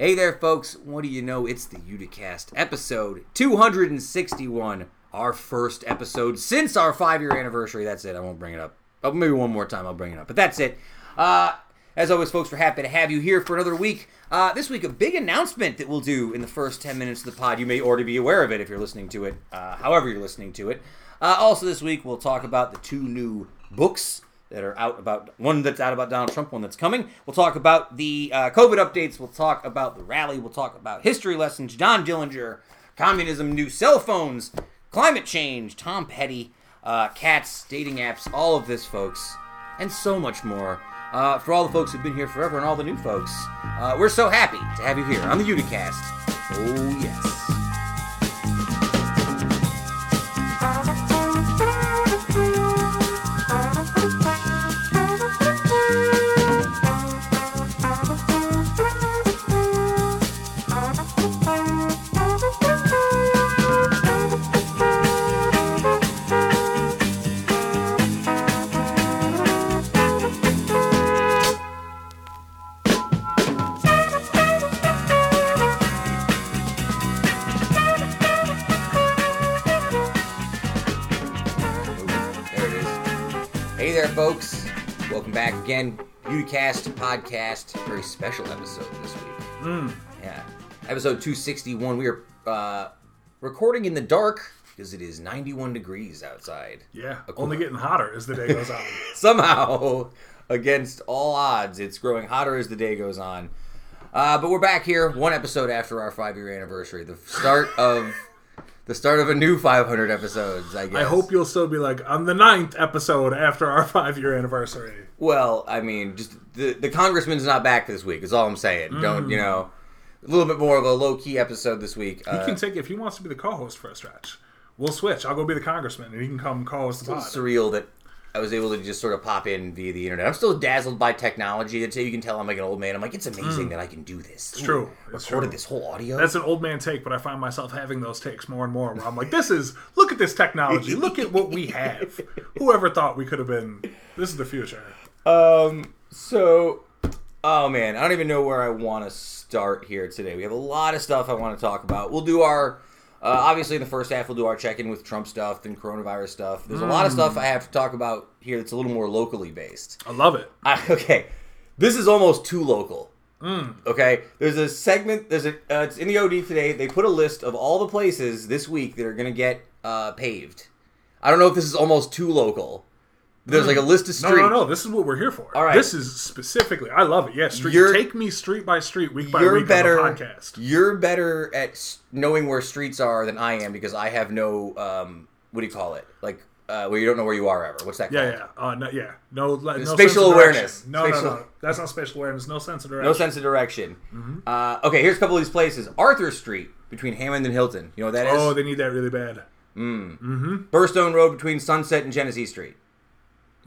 Hey there, folks. What do you know? It's the Uticast episode 261, our first episode since our five year anniversary. That's it. I won't bring it up. Oh, maybe one more time I'll bring it up. But that's it. Uh, as always, folks, we're happy to have you here for another week. Uh, this week, a big announcement that we'll do in the first 10 minutes of the pod. You may already be aware of it if you're listening to it, uh, however, you're listening to it. Uh, also, this week, we'll talk about the two new books that are out about one that's out about Donald Trump, one that's coming. We'll talk about the uh, COVID updates. We'll talk about the rally. We'll talk about history lessons, John Dillinger, communism, new cell phones, climate change, Tom Petty, uh, cats, dating apps, all of this, folks, and so much more. Uh, for all the folks who've been here forever and all the new folks, uh, we're so happy to have you here on the Uticast. Oh, yes. Again. Uticast podcast. Very special episode this week. Yeah. Episode 261. We are uh, recording in the dark because it is 91 degrees outside. Yeah, only getting hotter as the day goes on. Somehow, against all odds, it's growing hotter as the day goes on. Uh, but we're back here, one episode after our five-year anniversary, the start of the start of a new 500 episodes. I guess. I hope you'll still be like on the ninth episode after our five year anniversary. Well, I mean, just the the congressman's not back this week. Is all I'm saying. Don't you Mm. know? A little bit more of a low key episode this week. He Uh, can take if he wants to be the co-host for a stretch. We'll switch. I'll go be the congressman, and he can come co-host the pod. it's surreal that I was able to just sort of pop in via the internet. I'm still dazzled by technology. Until you can tell I'm like an old man. I'm like, it's amazing that I can do this. It's Mm. true. It's recorded true. this whole audio. That's an old man take, but I find myself having those takes more and more. Where I'm like, "This is look at this technology. Look at what we have. Whoever thought we could have been? This is the future." Um. So, oh man, I don't even know where I want to start here today. We have a lot of stuff I want to talk about. We'll do our. Uh, obviously, in the first half, we'll do our check-in with Trump stuff and coronavirus stuff. There's a lot of stuff I have to talk about here that's a little more locally based. I love it. I, okay, this is almost too local. Okay, there's a segment. There's a. Uh, it's in the OD today. They put a list of all the places this week that are going to get uh, paved. I don't know if this is almost too local. There's like a list of streets. no, no. no. This is what we're here for. All right. This is specifically. I love it. Yeah, street. You're- take me street by street, week by week better. on the podcast. You're better at knowing where streets are than I am because I have no. Um, what do you call it? Like uh, where you don't know where you are ever. What's that? Yeah, called? yeah. Uh, no, yeah. No, no Spatial awareness. No, Spatial- no, no. That's not spatial awareness. No sense of direction. No sense of direction. Mm-hmm. Uh, okay, here's a couple of these places. Arthur Street between Hammond and Hilton. You know what that is? Oh, they need that really bad. Hmm. Hmm. Burrstone Road between Sunset and Genesee Street.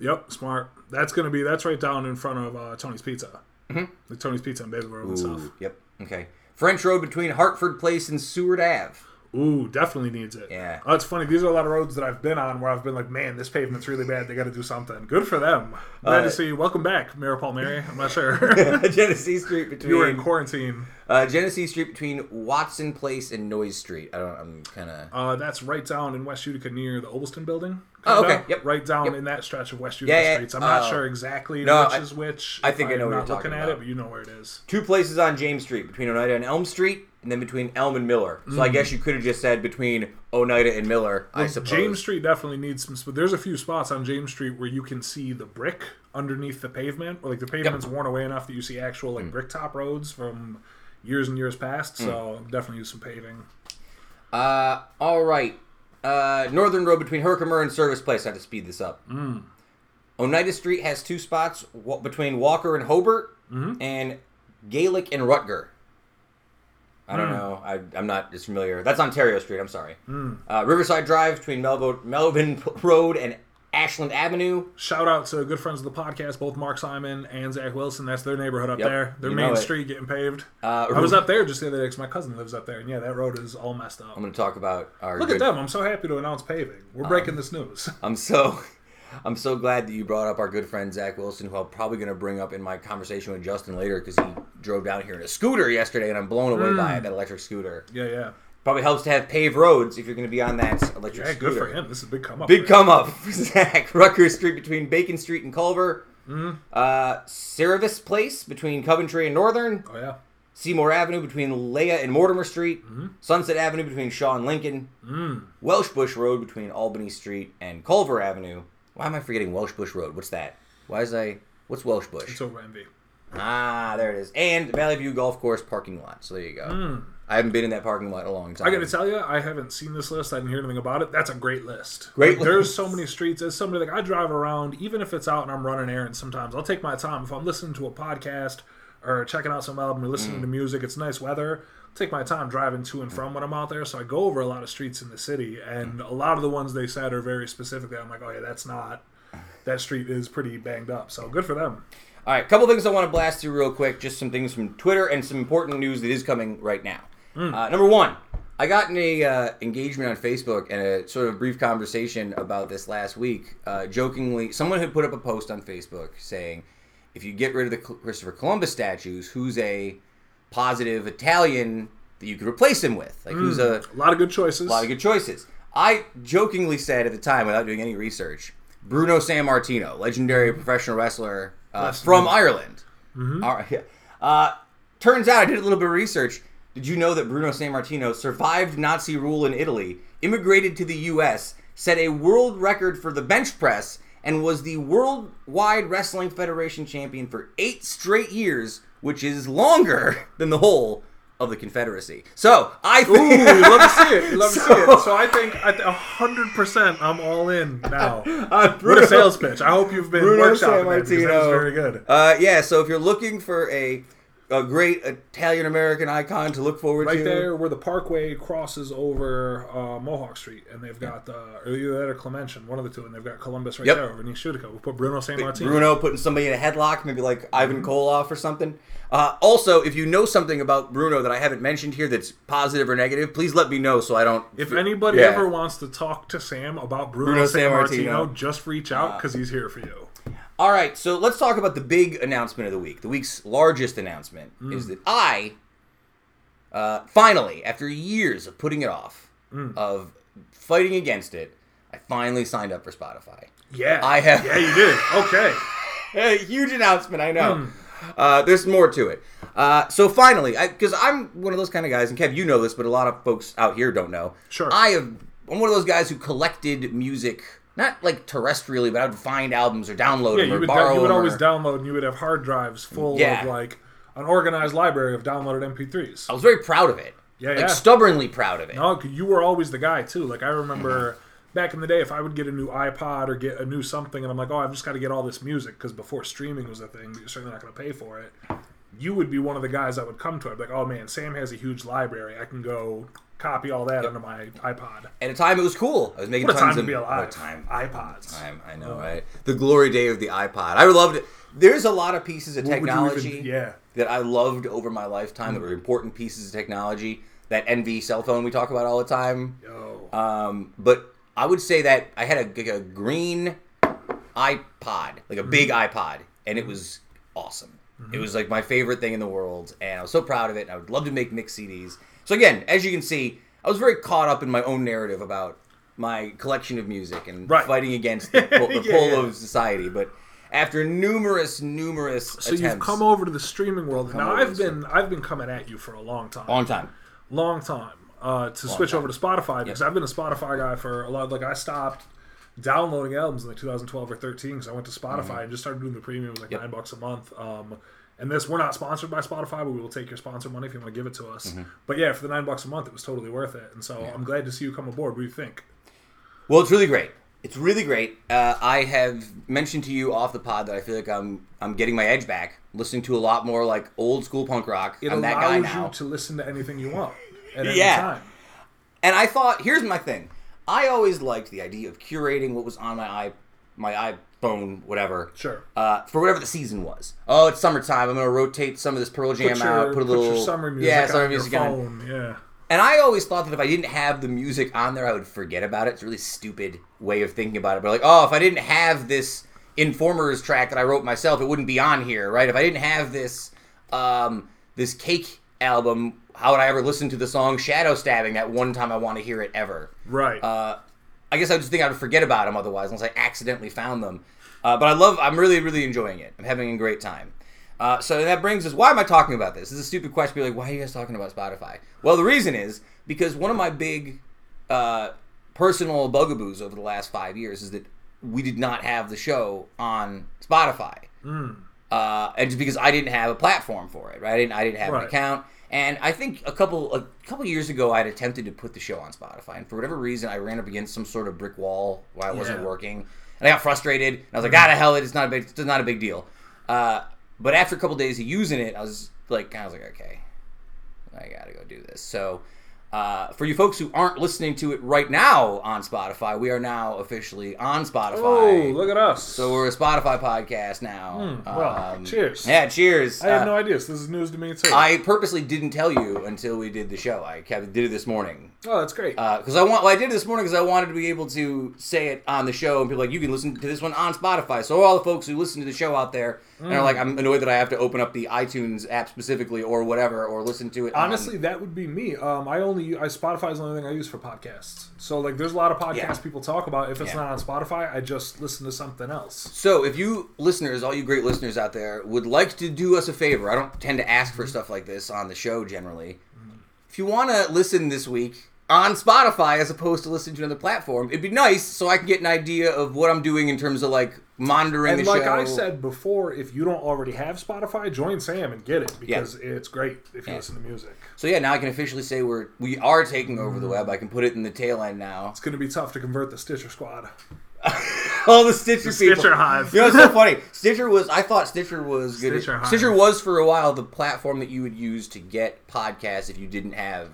Yep, smart. That's gonna be. That's right down in front of uh, Tony's Pizza. Mm-hmm. Like Tony's Pizza and Baby Road and stuff. Yep. Okay. French Road between Hartford Place and Seward Ave. Ooh, definitely needs it. Yeah. Oh, it's funny. These are a lot of roads that I've been on where I've been like, man, this pavement's really bad. They got to do something. Good for them. Glad Uh, to see you. Welcome back, Mayor Palmieri. I'm not sure. Genesee Street between. you were in quarantine. uh, Genesee Street between Watson Place and Noyes Street. I don't. I'm kind of. Uh, that's right down in West Utica near the Olbiston building. Oh, okay. Yep. Right down Yep. in that stretch of West Utica Yeah, yeah. streets. I'm not Oh. sure exactly No, which I- is which. I think I know I'm what not you're looking at about. it, but you know where it is. two places on James Street between Oneida and Elm Street, and then between Elm and Miller. So I Mm. guess you could have just said between Oneida and Miller. I suppose. James Street definitely needs some. But there's a few spots on James Street where you can see the brick underneath the pavement, or like the pavement's worn away enough that you see actual Mm. like brick top roads from years and years past. So definitely use some paving. Uh, all right. Uh, Northern Road between Herkimer and Service Place. I have to speed this up. Mm. Oneida Street has two spots wa- between Walker and Hobart, Mm-hmm. and Gaelic and Rutger. I don't know. I, I'm not as familiar. That's Ontario Street. I'm sorry. Hmm. Uh, Riverside Drive between Melbourne, Melbourne Road and Ashland Avenue. Shout out to good friends of the podcast, both Mark Simon and Zach Wilson. That's their neighborhood up Yep, there. Their main street getting paved. Uh, I was up there just the other day because my cousin lives up there, and yeah, that road is all messed up. I'm going to talk about our. Look good- at them! I'm so happy to announce paving. We're breaking this news. I'm so. I'm so glad that you brought up our good friend Zach Wilson, who I'm probably going to bring up in my conversation with Justin later because he drove down here in a scooter yesterday, and I'm blown away by it, that electric scooter. Yeah, yeah. Probably helps to have paved roads if you're going to be on that electric Yeah, scooter. good for him. This is a big come up. Big come up Zach. Rutgers Street between Bacon Street and Culver. Mm-hmm. Uh, Cerevis Place between Coventry and Northern. Oh yeah. Seymour Avenue between Leah and Mortimer Street. Mm-hmm. Sunset Avenue between Shaw and Lincoln. Mm. Welsh Bush Road between Albany Street and Culver Avenue. Why am I forgetting Welsh Bush Road? What's that? Why is I? What's Welsh Bush? It's over envy. Ah, there it is. And Valley View Golf Course parking lot. So there you go. I haven't been in that parking lot in a long time. I got to tell you, I haven't seen this list. I didn't hear anything about it. That's a great list. Great Like, There's so many streets. As somebody like I drive around, even if it's out and I'm running errands. Sometimes I'll take my time. If I'm listening to a podcast or checking out some album or listening Mm. to music, it's nice weather. Take my time driving to and from when I'm out there. So I go over a lot of streets in the city, and a lot of the ones they said are very specific. That I'm like, oh yeah, that's not. That street is pretty banged up. So good for them. All right, couple things I want to blast through real quick. Just some things from Twitter and some important news that is coming right now. Uh, number one, I got in a uh, engagement on Facebook and a sort of brief conversation about this last week. Uh, jokingly, someone had put up a post on Facebook saying, "If you get rid of the Christopher Columbus statues, who's a positive Italian that you could replace him with? Like who's a A lot of good choices. a lot of good choices. I jokingly said at the time, without doing any research, Bruno Sammartino, legendary professional wrestler uh, from Ireland. All right, yeah. Uh, turns out I did a little bit of research. Did you know that Bruno Sammartino survived Nazi rule in Italy, immigrated to the U.S., set a world record for the bench press, and was the Worldwide Wrestling Federation champion for eight straight years, which is longer than the whole of the Confederacy. So I Ooh, think we love to see it. Love to see it. So I think th- hundred percent, I'm all in now. Uh, What a sales pitch! I hope you've been Bruno workshopping that because that is Sammartino. very good. Uh, yeah, so if you're looking for a a great Italian American icon to look forward Right to, Right there, where the Parkway crosses over uh, Mohawk Street, and they've got uh, or either that or Clemention, one of the two, and they've got Columbus right Yep. there over East Utica. We put Bruno Sammartino. Bruno putting somebody in a headlock, maybe like Mm-hmm. Ivan Koloff or something. Uh, also, if you know something about Bruno that I haven't mentioned here that's positive or negative, please let me know so I don't. If anybody Yeah. ever wants to talk to Sam about Bruno, Bruno San Martino, Sammartino. just reach out because he's here for you. All right, so let's talk about the big announcement of the week. The week's largest announcement Mm. is that I, uh, finally, after years of putting it off, Mm. of fighting against it, I finally signed up for Spotify. Yeah, I have- Yeah, you did. Okay. a huge announcement, I know. Hmm. Uh, there's more to it. Uh, so finally, because I'm one of those kind of guys, and Kev, you know this, but a lot of folks out here don't know. Sure. I have. I'm one of those guys who collected music, not like terrestrially, but I would find albums or download Yeah, them or would, borrow you would always or- download, and you would have hard drives full Yeah. of like an organized library of downloaded MP3s. I was very proud of it. Yeah, like yeah. stubbornly proud of it. No, you were always the guy too. Like I remember mm-hmm. back in the day, if I would get a new iPod or get a new something, and I'm like, oh, I've just got to get all this music because before streaming was a thing, you're certainly not going to pay for it. You would be one of the guys that would come to it, like, oh man, Sam has a huge library. I can go copy all that onto my iPod. At a time, it was cool. I was making What tons time to of be alive! What time. iPods. Time, I know, right? The glory day of the iPod. I loved it. There's a lot of pieces of What technology even- yeah. that I loved over my lifetime that were mm-hmm. important pieces of technology. That NV cell phone we talk about all the time. Um, but I would say that I had a, a green iPod, like a mm-hmm. big iPod, and it was awesome. It mm-hmm. was like my favorite thing in the world, and I was so proud of it. I would love to make mix CDs. So again, as you can see, I was very caught up in my own narrative about my collection of music and Right. fighting against the, pull, the Yeah, pull yeah. of society. But after numerous, numerous so attempts, you've come over to the streaming world. Now I've been I've been coming at you for a long time. long time. long time uh, to switch time. over to Spotify because I've been a Spotify guy for a lot. Like I stopped downloading albums in like 2012 or 13 because I went to Spotify and just started doing the premium. It was like Mm-hmm. Yep. nine bucks a month. Um, and this we're not sponsored by Spotify, but we will take your sponsor money if you want to give it to us. Mm-hmm. But yeah, for the nine bucks a month, it was totally worth it. And so I'm glad to see you come aboard. What do you think? Well, it's really great. It's really great. Uh, I have mentioned to you off the pod that I feel like I'm I'm getting my edge back, listening to a lot more like old school punk rock. It I'm that guy allows now. you to listen to anything you want at any Yeah. time. And I thought, here's my thing. I always liked the idea of curating what was on my i my iPhone, whatever. Sure. Uh, for whatever the season was. Oh, it's summertime. I'm gonna rotate some of this Pearl Jam Put your, out. Put a little your summer music yeah, summer music on. Yeah. And I always thought that if I didn't have the music on there, I would forget about it. It's a really stupid way of thinking about it. But like, oh, if I didn't have this Informers track that I wrote myself, it wouldn't be on here, right? If I didn't have this um, this Cake album, how would I ever listen to the song Shadow Stabbing that one time I want to hear it ever? Right. Uh, I guess I just think I would forget about them otherwise, unless I accidentally found them. Uh, but I love, I'm really, really enjoying it. I'm having a great time. Uh, so that brings us. Why am I talking about this? This is a stupid question. Be like, why are you guys talking about Spotify? Well, the reason is because one of my big uh, personal bugaboos over the last five years is that we did not have the show on Spotify, uh, and just because I didn't have a platform for it, right? I didn't, I didn't have an account, and I think a couple a couple years ago I had attempted to put the show on Spotify, and for whatever reason I ran up against some sort of brick wall while it wasn't Yeah. working, and I got frustrated. And I was like, "Ah, the hell! It's not a big, it's not a big deal." Uh, but after a couple days of using it, I was like, I was like, okay, I gotta go do this. So, uh, for you folks who aren't listening to it right now on Spotify, we are now officially on Spotify. oh, look at us. So we're a Spotify podcast now. Um, well, cheers. Yeah, cheers. I had Uh, no idea. So this is news to me too. I purposely didn't tell you until we did the show. I kept, did it this morning oh, that's great. because I want. Well, I did it this morning because I wanted to be able to say it on the show and be like, you can listen to this one on Spotify. So all the folks who listen to the show out there and are like, I'm annoyed that I have to open up the iTunes app specifically or whatever or listen to it. on- Honestly, that would be me. Um, I only I Spotify is the only thing I use for podcasts. So like, there's a lot of podcasts Yeah. people talk about. If it's Yeah. not on Spotify, I just listen to something else. So, if you listeners, all you great listeners out there, would like to do us a favor, I don't tend to ask for mm-hmm. stuff like this on the show generally. Mm-hmm. If you want to listen this week on Spotify as opposed to listening to another platform, it'd be nice so I can get an idea of what I'm doing in terms of like monitoring And the like show. I said before, if you don't already have Spotify, join Sam and get it because it's great if you Yeah. listen to music. So yeah, now I can officially say we're we are taking over Mm. the web. I can put it in the tail end now. It's going to be tough to convert the Stitcher squad. All the Stitcher people. Stitcher Hive. You know, it's so funny. Stitcher was. I thought Stitcher was good. Stitcher. Stitcher was for a while the platform that you would use to get podcasts if you didn't have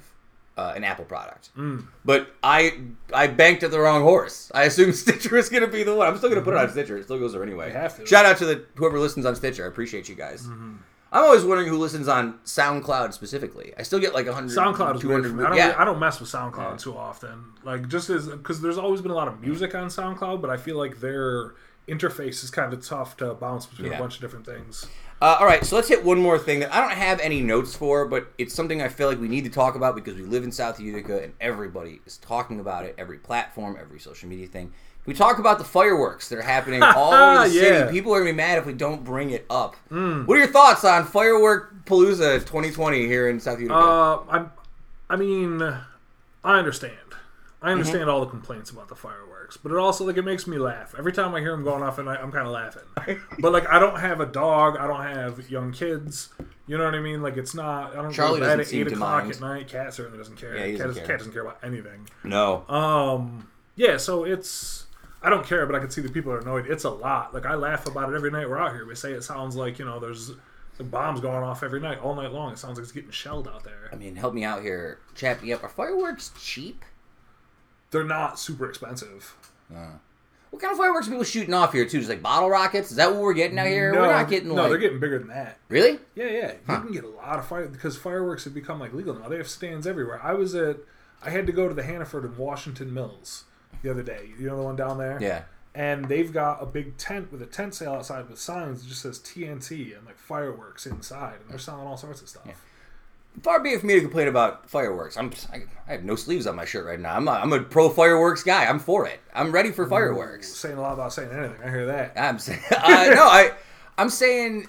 uh, an Apple product. Mm. But I I banked at the wrong horse. I assumed Stitcher is going to be the one. I'm still going to put it on Stitcher. It still goes there anyway. Have to. Shout out to the whoever listens on Stitcher. I appreciate you guys. Mm-hmm. I'm always wondering who listens on SoundCloud specifically. I still get like 100, SoundCloud is weird 200. for me. I don't, yeah. I don't mess with SoundCloud too often. Like just as because there's always been a lot of music on SoundCloud, but I feel like their interface is kind of tough to bounce between Yeah. a bunch of different things. Uh, all right, so let's hit one more thing that I don't have any notes for, but it's something I feel like we need to talk about because we live in South Utica and everybody is talking about it. Every platform, every social media thing. We talk about the fireworks that are happening all over the Yeah. city. People are gonna be mad if we don't bring it up. What are your thoughts on Firework Palooza 2020 here in South Utica? Uh, I'm, I mean, I understand. I Mm-hmm. understand all the complaints about the fireworks, but it also like it makes me laugh every time I hear them going off, and I, I'm kind of laughing. but like, I don't have a dog. I don't have young kids. You know what I mean? Like, it's not. I don't Charlie go to bed at eight o'clock mind. at night. Cat certainly doesn't care. Yeah, he cat, doesn't doesn't, care. cat doesn't care about anything. no. Um, yeah, so it's. I don't care, but I can see the people are annoyed. It's a lot. Like I laugh about it every night we're out here. We say it sounds like you know there's bombs going off every night, all night long. It sounds like it's getting shelled out there. I mean, help me out here, chap. Yep, are fireworks cheap? They're not super expensive. Uh. What kind of fireworks are people shooting off here too? Just like bottle rockets? Is that what we're getting out here? no, we're not getting no, like they're getting bigger than that. really. Yeah, yeah. You can get a lot of fire because fireworks have become like legal now. They have stands everywhere. I was at, I had to go to the Hannaford and Washington Mills the other day. You know the one down there. Yeah. And they've got a big tent with a tent sale outside with signs that just says TNT and like fireworks inside, and they're selling all sorts of stuff. Far be it for me to complain about fireworks. I'm I, I have no sleeves on my shirt right now. I'm a, I'm a pro fireworks guy. I'm for it. I'm ready for fireworks. Saying a lot about saying anything. I hear that. I'm saying uh, no. I I'm saying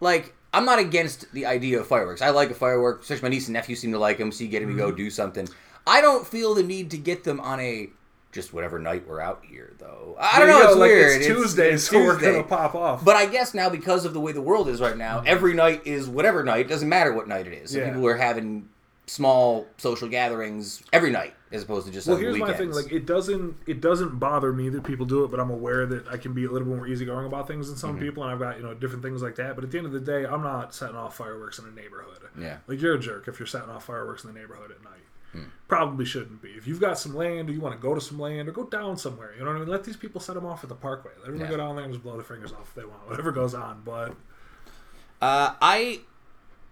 like I'm not against the idea of fireworks. I like a firework. Especially my niece and nephew seem to like them. See, getting me Mm-hmm. go do something. I don't feel the need to get them on a just whatever night we're out here though. I don't know. It's like, weird. It's Tuesday, it's so we're gonna pop off. But I guess now because of the way the world is right now, every night is whatever night. It doesn't matter what night it is. So Yeah. people are having small social gatherings every night as opposed to just Well, here's my thing. Like, it doesn't it doesn't bother me that people do it, but I'm aware that I can be a little bit more easygoing about things than some Mm-hmm. people, and I've got you know different things like that. But at the end of the day, I'm not setting off fireworks in a neighborhood. Yeah. like you're a jerk if you're setting off fireworks in the neighborhood at night. Probably shouldn't be. If you've got some land, or you want to go to some land, or go down somewhere, you know what I mean. Let these people set them off at the parkway. Let them Yeah. go down there and just blow their fingers off if they want. Whatever goes on, but Uh, I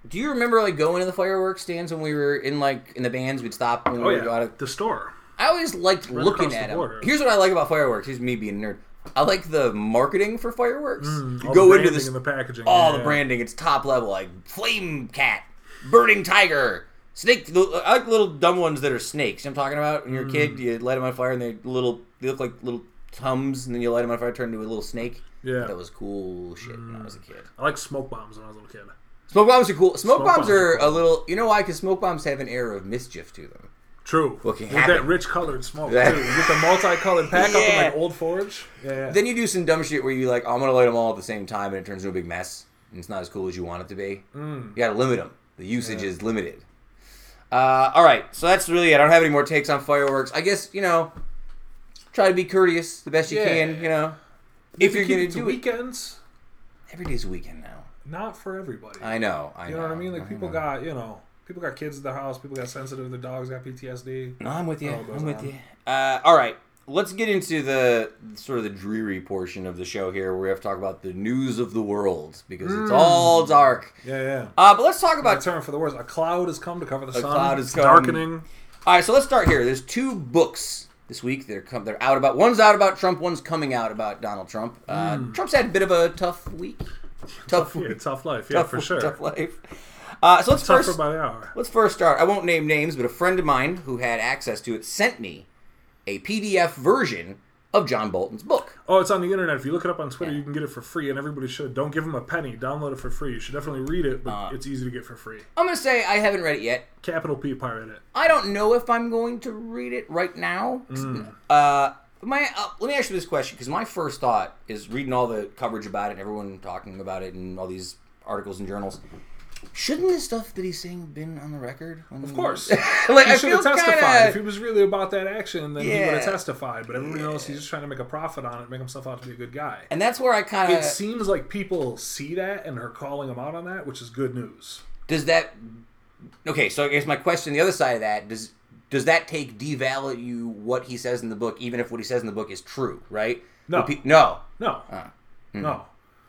Do you remember like going to the fireworks stands when we were in like in the bands? We'd stop when Oh we yeah, would go out of the store. I always liked looking across the at them. border. Here's what I like about fireworks. Here's me being a nerd. I like the marketing for fireworks. you All go into this, the packaging. all yeah, the branding. It's top level, like flame cat, burning tiger, snake. I like little dumb ones that are snakes. You know what I'm talking about? When you're a Mm. kid, you light them on fire and they little. They look like little tums, and then you light them on fire, turn into a little snake. Yeah. that was cool shit when I was a kid. I like smoke bombs when I was a little kid. Smoke bombs are cool. Smoke, Smoke bombs, bombs are are a little. You know why? Because smoke bombs have an air of mischief to them. True. What With happen? that rich colored smoke That- too. You get the multicolored pack up Yeah. in like Old Forge. Yeah. yeah. Then you do some dumb shit where you like, I'm gonna light them all at the same time, and it turns into a big mess, and it's not as cool as you want it to be. Mm. You gotta limit them. The usage is limited. Uh, all right, so that's really. it. I don't have any more takes on fireworks. I guess you know, try to be courteous the best you Yeah. can. You know, if You you're gonna do weekends, it, every day's a weekend now. not for everybody. I know. I you know. know what I mean? Like people know. got you know people got kids at the house. People got sensitive. Their dogs got PTSD. No, I'm with you. I'm with on. you. Uh, all right, let's get into the sort of the dreary portion of the show here, where we have to talk about the news of the world because it's all dark. Yeah, yeah. Uh, but let's talk about. turn for the words. A cloud has come to cover the sun. A cloud It's darkening. All right, so let's start here. There's two books this week that are come. They're out about. One's out about Trump. One's coming out about Donald Trump. Uh, Trump's had a bit of a tough week. Tough, Hmm. Yeah, tough life. Yeah, tough, for sure. Tough life. Uh, so let's Tougher first by the hour. let's first start. I won't name names, but a friend of mine who had access to it sent me a PDF version of John Bolton's book. Oh, it's on the internet. If you look it up on Twitter, you can get it for free, and everybody should. Don't give them a penny. Download it for free. You should definitely read it, but Uh. it's easy to get for free. I'm gonna say I haven't read it yet. Capital P pirate it. I don't know if I'm going to read it right now. Hmm. Uh, my uh, let me ask you this question because my first thought is reading all the coverage about it, and everyone talking about it, and all these articles and journals. Shouldn't the stuff that he's saying been on the record? Of course. like He I should have testified. kind If he was really about that action, then he would have testified. But everybody knows he's just trying to make a profit on it, make himself out to be a good guy. And that's where I kind of. It seems like people see that and are calling him out on that, which is good news. does that. Okay, so I guess my question, the other side of that, does does that take devalue what he says in the book, even if what he says in the book is true, right? No. Pe- no, No, Uh, no.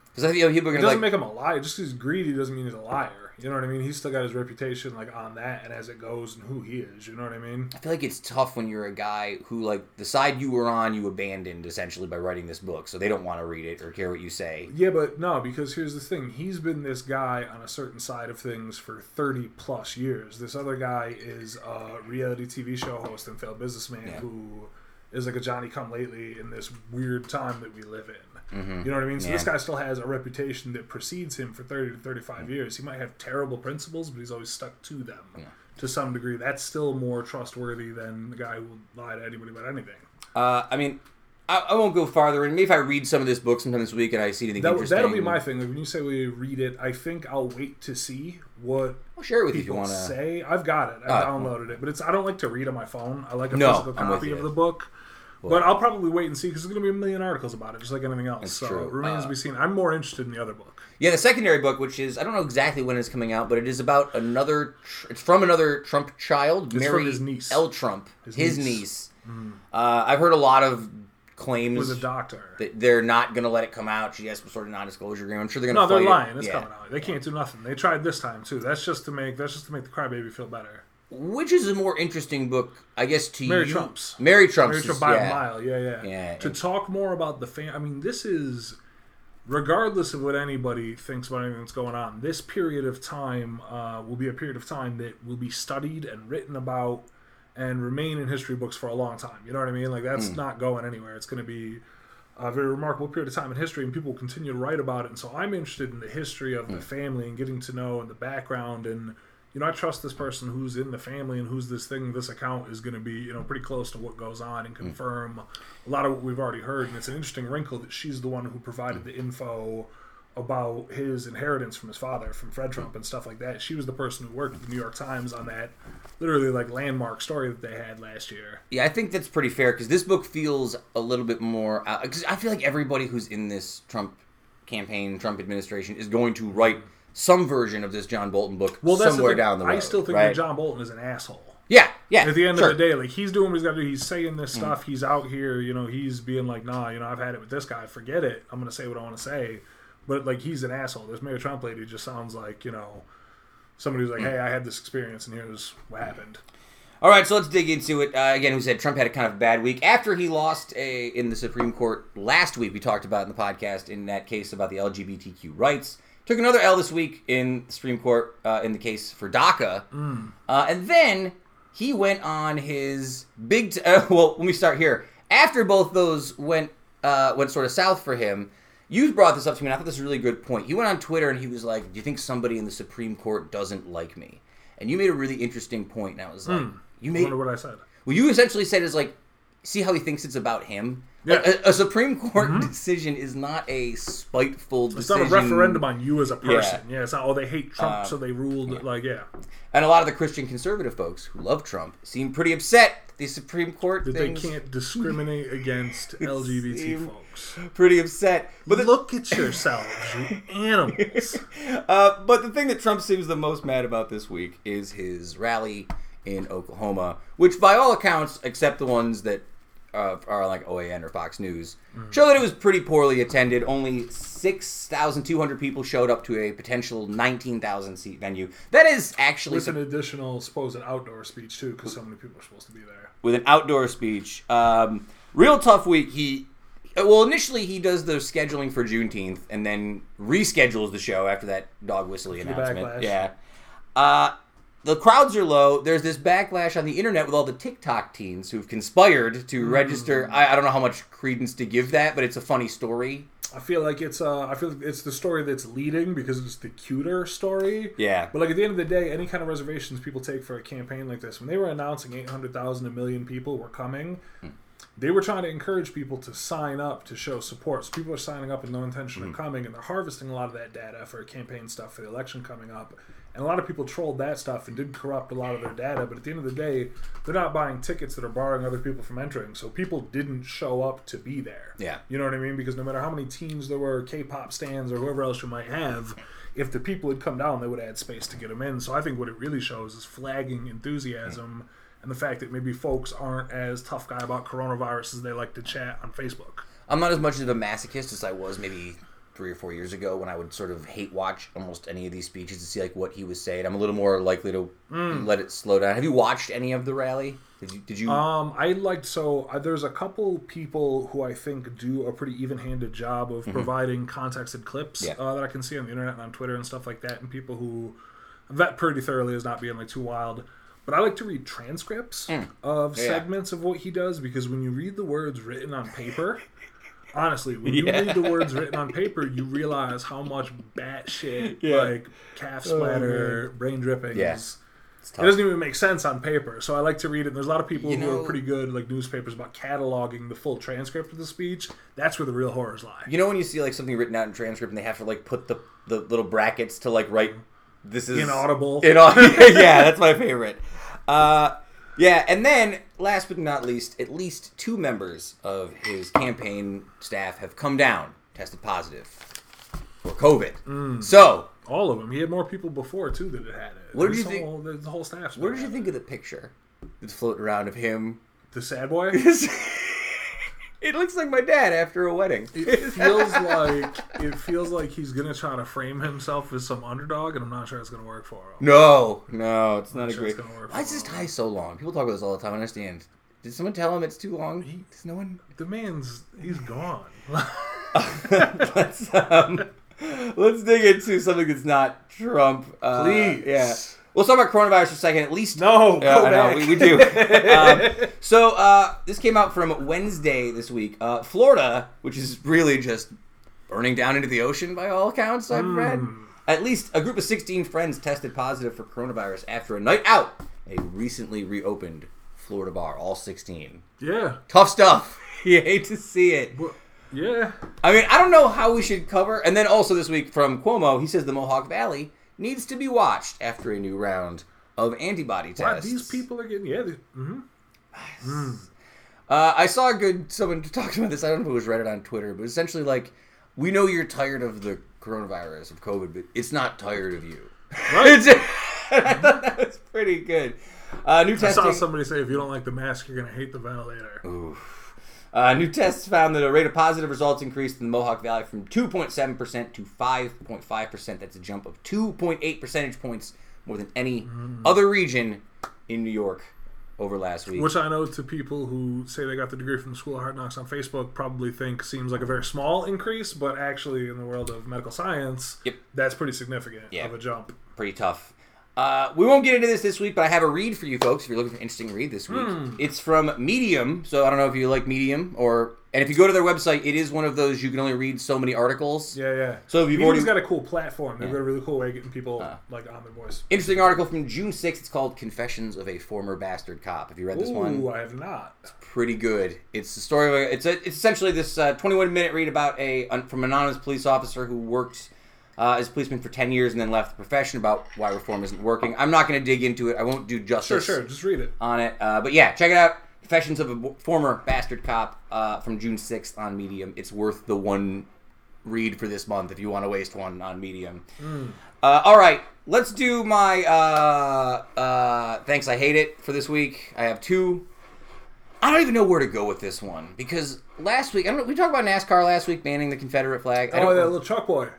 because I think people are It gonna doesn't like. make him a liar. Just because he's greedy doesn't mean he's a liar. You know what I mean? He's still got his reputation like on that and as it goes and who he is. You know what I mean? I feel like it's tough when you're a guy who like the side you were on, you abandoned essentially by writing this book, so they don't want to read it or care what you say. Yeah, but no, because here's the thing. He's been this guy on a certain side of things for 30 plus years. This other guy is a reality TV show host and failed businessman Yeah. who is like a Johnny come lately in this weird time that we live in. You know what I mean? So Mm-hmm. Yeah. this guy still has a reputation that precedes him for 30 to 35 years. He might have terrible principles, but he's always stuck to them to some degree. That's still more trustworthy than the guy who will lie to anybody about anything. Uh, I mean, I, I won't go farther, and maybe if I read some of this book sometime this week and I see anything That, interesting, that'll be my thing. Like when you say we read it, I think I'll wait to see what I'll share it with you if you people want to. say. I've got it. I Oh. downloaded it, but it's I don't like to read on my phone. I like a No, physical I'm with copy you. of the book. But I'll probably wait and see because there's going to be a million articles about it, just like anything else. So true. it remains Uh, to be seen. I'm more interested in the other book. Yeah, the secondary book, which is I don't know exactly when it's coming out, but it is about another. tr- It's from another Trump child, Mary from his niece. L. Trump, his, His niece. niece. Uh, I've heard a lot of claims With a doctor. that they're not going to let it come out. She has some sort of non-disclosure agreement. I'm sure they're going to. No, they're lying. It. It's Yeah. coming out. They can't do nothing. They tried this time too. That's just to make that's just to make the crybaby feel better. Which is a more interesting book, I guess, to Mary you? Trump's. Mary Trump's. Mary Trump by yeah. a mile. Yeah, yeah. Yeah, To talk more about the fan. I mean, this is regardless of what anybody thinks about anything that's going on. This period of time uh, will be a period of time that will be studied and written about and remain in history books for a long time. You know what I mean? Like Hmm. that's not going anywhere. It's going to be a very remarkable period of time in history, and people will continue to write about it. And so I'm interested in the history of Hmm. the family and getting to know and the background and. You know, I trust this person who's in the family and who's this thing, this account is going to be, you know, pretty close to what goes on Hmm. and confirm a lot of what we've already heard. And it's an interesting wrinkle that she's the one who provided the info about his inheritance from his father, from Fred Trump and stuff like that. She was the person who worked at the New York Times on that literally like landmark story that they had last year. Yeah, I think that's pretty fair because this book feels a little bit more. Because I feel like everybody who's in this Trump campaign, Trump administration, is going to write some version of this John Bolton book Well, the somewhere thing. down the road. I still think right? that John Bolton is an asshole. Yeah, yeah. At the end sure. of the day, like he's doing what he's got to do. He's saying this Mm. stuff. He's out here, you know. He's being like, "Nah, you know, I've had it with this guy. Forget it. I'm gonna say what I want to say." But like, he's an asshole. This Mary Trump lady just sounds like, you know, somebody who's like, "Hey, I had this experience, and here's what happened." All right, so let's dig into it. Uh, again, who said Trump had a kind of bad week after he lost a in the Supreme Court last week? We talked about in the podcast in that case about the LGBTQ rights. Took another L this week in the Supreme Court uh, in the case for DACA, uh, and then he went on his big. T- uh, well, let me start here. After both those went uh, went sort of south for him, you brought this up to me, and I thought this was a really good point. He went on Twitter and he was like, "Do you think somebody in the Supreme Court doesn't like me?" And you made a really interesting point, and I was like, "You I made wonder what I said. well, you essentially said is like, see how he thinks it's about him. Yeah. Mm-hmm. Like, a, a Supreme Court decision is not a spiteful It's decision. not a referendum on you as a person. Yeah, it's not. Oh, they hate Trump, Uh, so they ruled. Like, yeah. And a lot of the Christian conservative folks who love Trump seem pretty upset. The Supreme Court That they can't discriminate against LGBT folks. pretty upset. But the, Look at yourselves, you animals. uh, but the thing that Trump seems the most mad about this week is his rally in Oklahoma, which by all accounts, except the ones that uh, are like OAN or Fox News, show that it was pretty poorly attended. Only 6,200 people showed up to a potential 19,000 seat venue. That is actually With an additional supposed outdoor speech too, because so many people are supposed to be there. with an outdoor speech. Um, real tough week. He well initially he does the scheduling for Juneteenth and then reschedules the show after that dog whistly announcement. backlash. Yeah. Uh, the crowds are low. There's this backlash on the internet with all the TikTok teens who've conspired to Mm. register. I, I don't know how much credence to give that, but it's a funny story. I feel like it's uh, I feel like it's the story that's leading because it's the cuter story. Yeah. But like at the end of the day, any kind of reservations people take for a campaign like this, when they were announcing eight hundred thousand, a million people were coming, they were trying to encourage people to sign up to show support. So people are signing up with no intention of coming, and they're harvesting a lot of that data for campaign stuff for the election coming up. And a lot of people trolled that stuff and did corrupt a lot of their data. But at the end of the day, they're not buying tickets that are barring other people from entering. So people didn't show up to be there. Yeah. You know what I mean? Because no matter how many teams there were, K-pop stands or whoever else you might have, if the people had come down, they would have had space to get them in. So I think what it really shows is flagging enthusiasm and the fact that maybe folks aren't as tough guy about coronavirus as they like to chat on Facebook. I'm not as much of a masochist as I was maybe three or four years ago when I would sort of hate watch almost any of these speeches to see like what he was saying. I'm a little more likely to let it slow down. Have you watched any of the rally? Did you? Did you? Um, I liked so uh, there's a couple people who I think do a pretty even-handed job of providing contexted clips Mm-hmm. Yeah. uh, that I can see on the internet and on Twitter and stuff like that, and people who vet pretty thoroughly as not being like too wild. But I like to read transcripts of Mm. Yeah. segments of what he does because when you read the words written on paper, honestly, when you read the words written on paper, you realize how much batshit Yeah. like calf splatter, brain drippings. Yeah. It doesn't even make sense on paper, so I like to read it. And there's a lot of people You who know- are pretty good, like newspapers, about cataloging the full transcript of the speech. That's where the real horrors lie. You know when you see like something written out in transcript and they have to like put the the little brackets to like write this is Inaudible. Inaudible. yeah, that's my favorite. Uh, yeah, and then last but not least, at least two members of his campaign staff have come down, tested positive for COVID. Mm. So, All of them. He had more people before too that had had it. What did you think- Whole, the, the whole staff. what did you think of the picture that's floating around of him? The sad boy. it looks like my dad after a wedding. It feels like it feels like he's gonna try to frame himself as some underdog, and I'm not sure it's gonna work for him. No, no, it's not a sure great. gonna work Why is this tie so long? People talk about this all the time. I understand. Did someone tell him it's too long? Does no one? The man's he's gone. let's um, let's dig into something that's not Trump. Uh, Please. yeah. We'll talk about coronavirus for a second. At least no, Yeah, I know we, we do. um, so uh, this came out from Wednesday this week. Uh, Florida, which is really just burning down into the ocean by all accounts I've read. At least a group of 16 friends tested positive for coronavirus after a night out at a recently reopened Florida bar. All 16. yeah, Tough stuff. you hate to see it. Well, yeah. I mean, I don't know how we should cover. And then also this week from Cuomo, he says the Mohawk Valley needs to be watched after a new round of antibody Wow, tests. these people are getting yeah. They, hmm Uh, I saw a good someone talked about this. I don't know if it was Reddit on Twitter, but essentially like, we know you're tired of the coronavirus of COVID, but it's not tired of you. Right. that was pretty good. Uh, new I testing. saw somebody say if you don't like the mask, you're gonna hate the ventilator. Uh, new tests found that a rate of positive results increased in the Mohawk Valley from 2.7% to 5.5%. That's a jump of 2.8 percentage points more than any other region in New York over last week. Which I know to people who say they got the degree from the School of Hard Knocks on Facebook probably think seems like a very small increase, but actually in the world of medical science, Yep. that's pretty significant Yeah. of a jump. pretty tough. Uh, we won't get into this this week, but I have a read for you folks if you're looking for an interesting read this week. Hmm. It's from Medium, so I don't know if you like Medium or and if you go to their website, it is one of those you can only read so many articles. Yeah, yeah. So if you've Medium's already- got a cool platform. They've Yeah. got a really cool way of getting people like on their voice. Interesting article from June 6th. It's called "Confessions of a Former Bastard Cop." Have you read this one? Ooh, I have not. It's pretty good. It's the story of a, it's a, it's essentially this uh, 21 minute read about a from an anonymous police officer who worked uh, as a policeman for 10 years and then left the profession about why reform isn't working. I'm not going to dig into it. I won't do justice sure. sure. Just read it. on it. Uh, but yeah, check it out. Confessions of a former bastard cop uh, from June 6th on Medium. It's worth the one read for this month if you want to waste one on Medium. Uh, all right, let's do my uh, uh, thanks. I hate it for this week. I have two. I don't even know where to go with this one because last week I don't know. We talked about NASCAR last week banning the Confederate flag. I Oh, that little truck boy.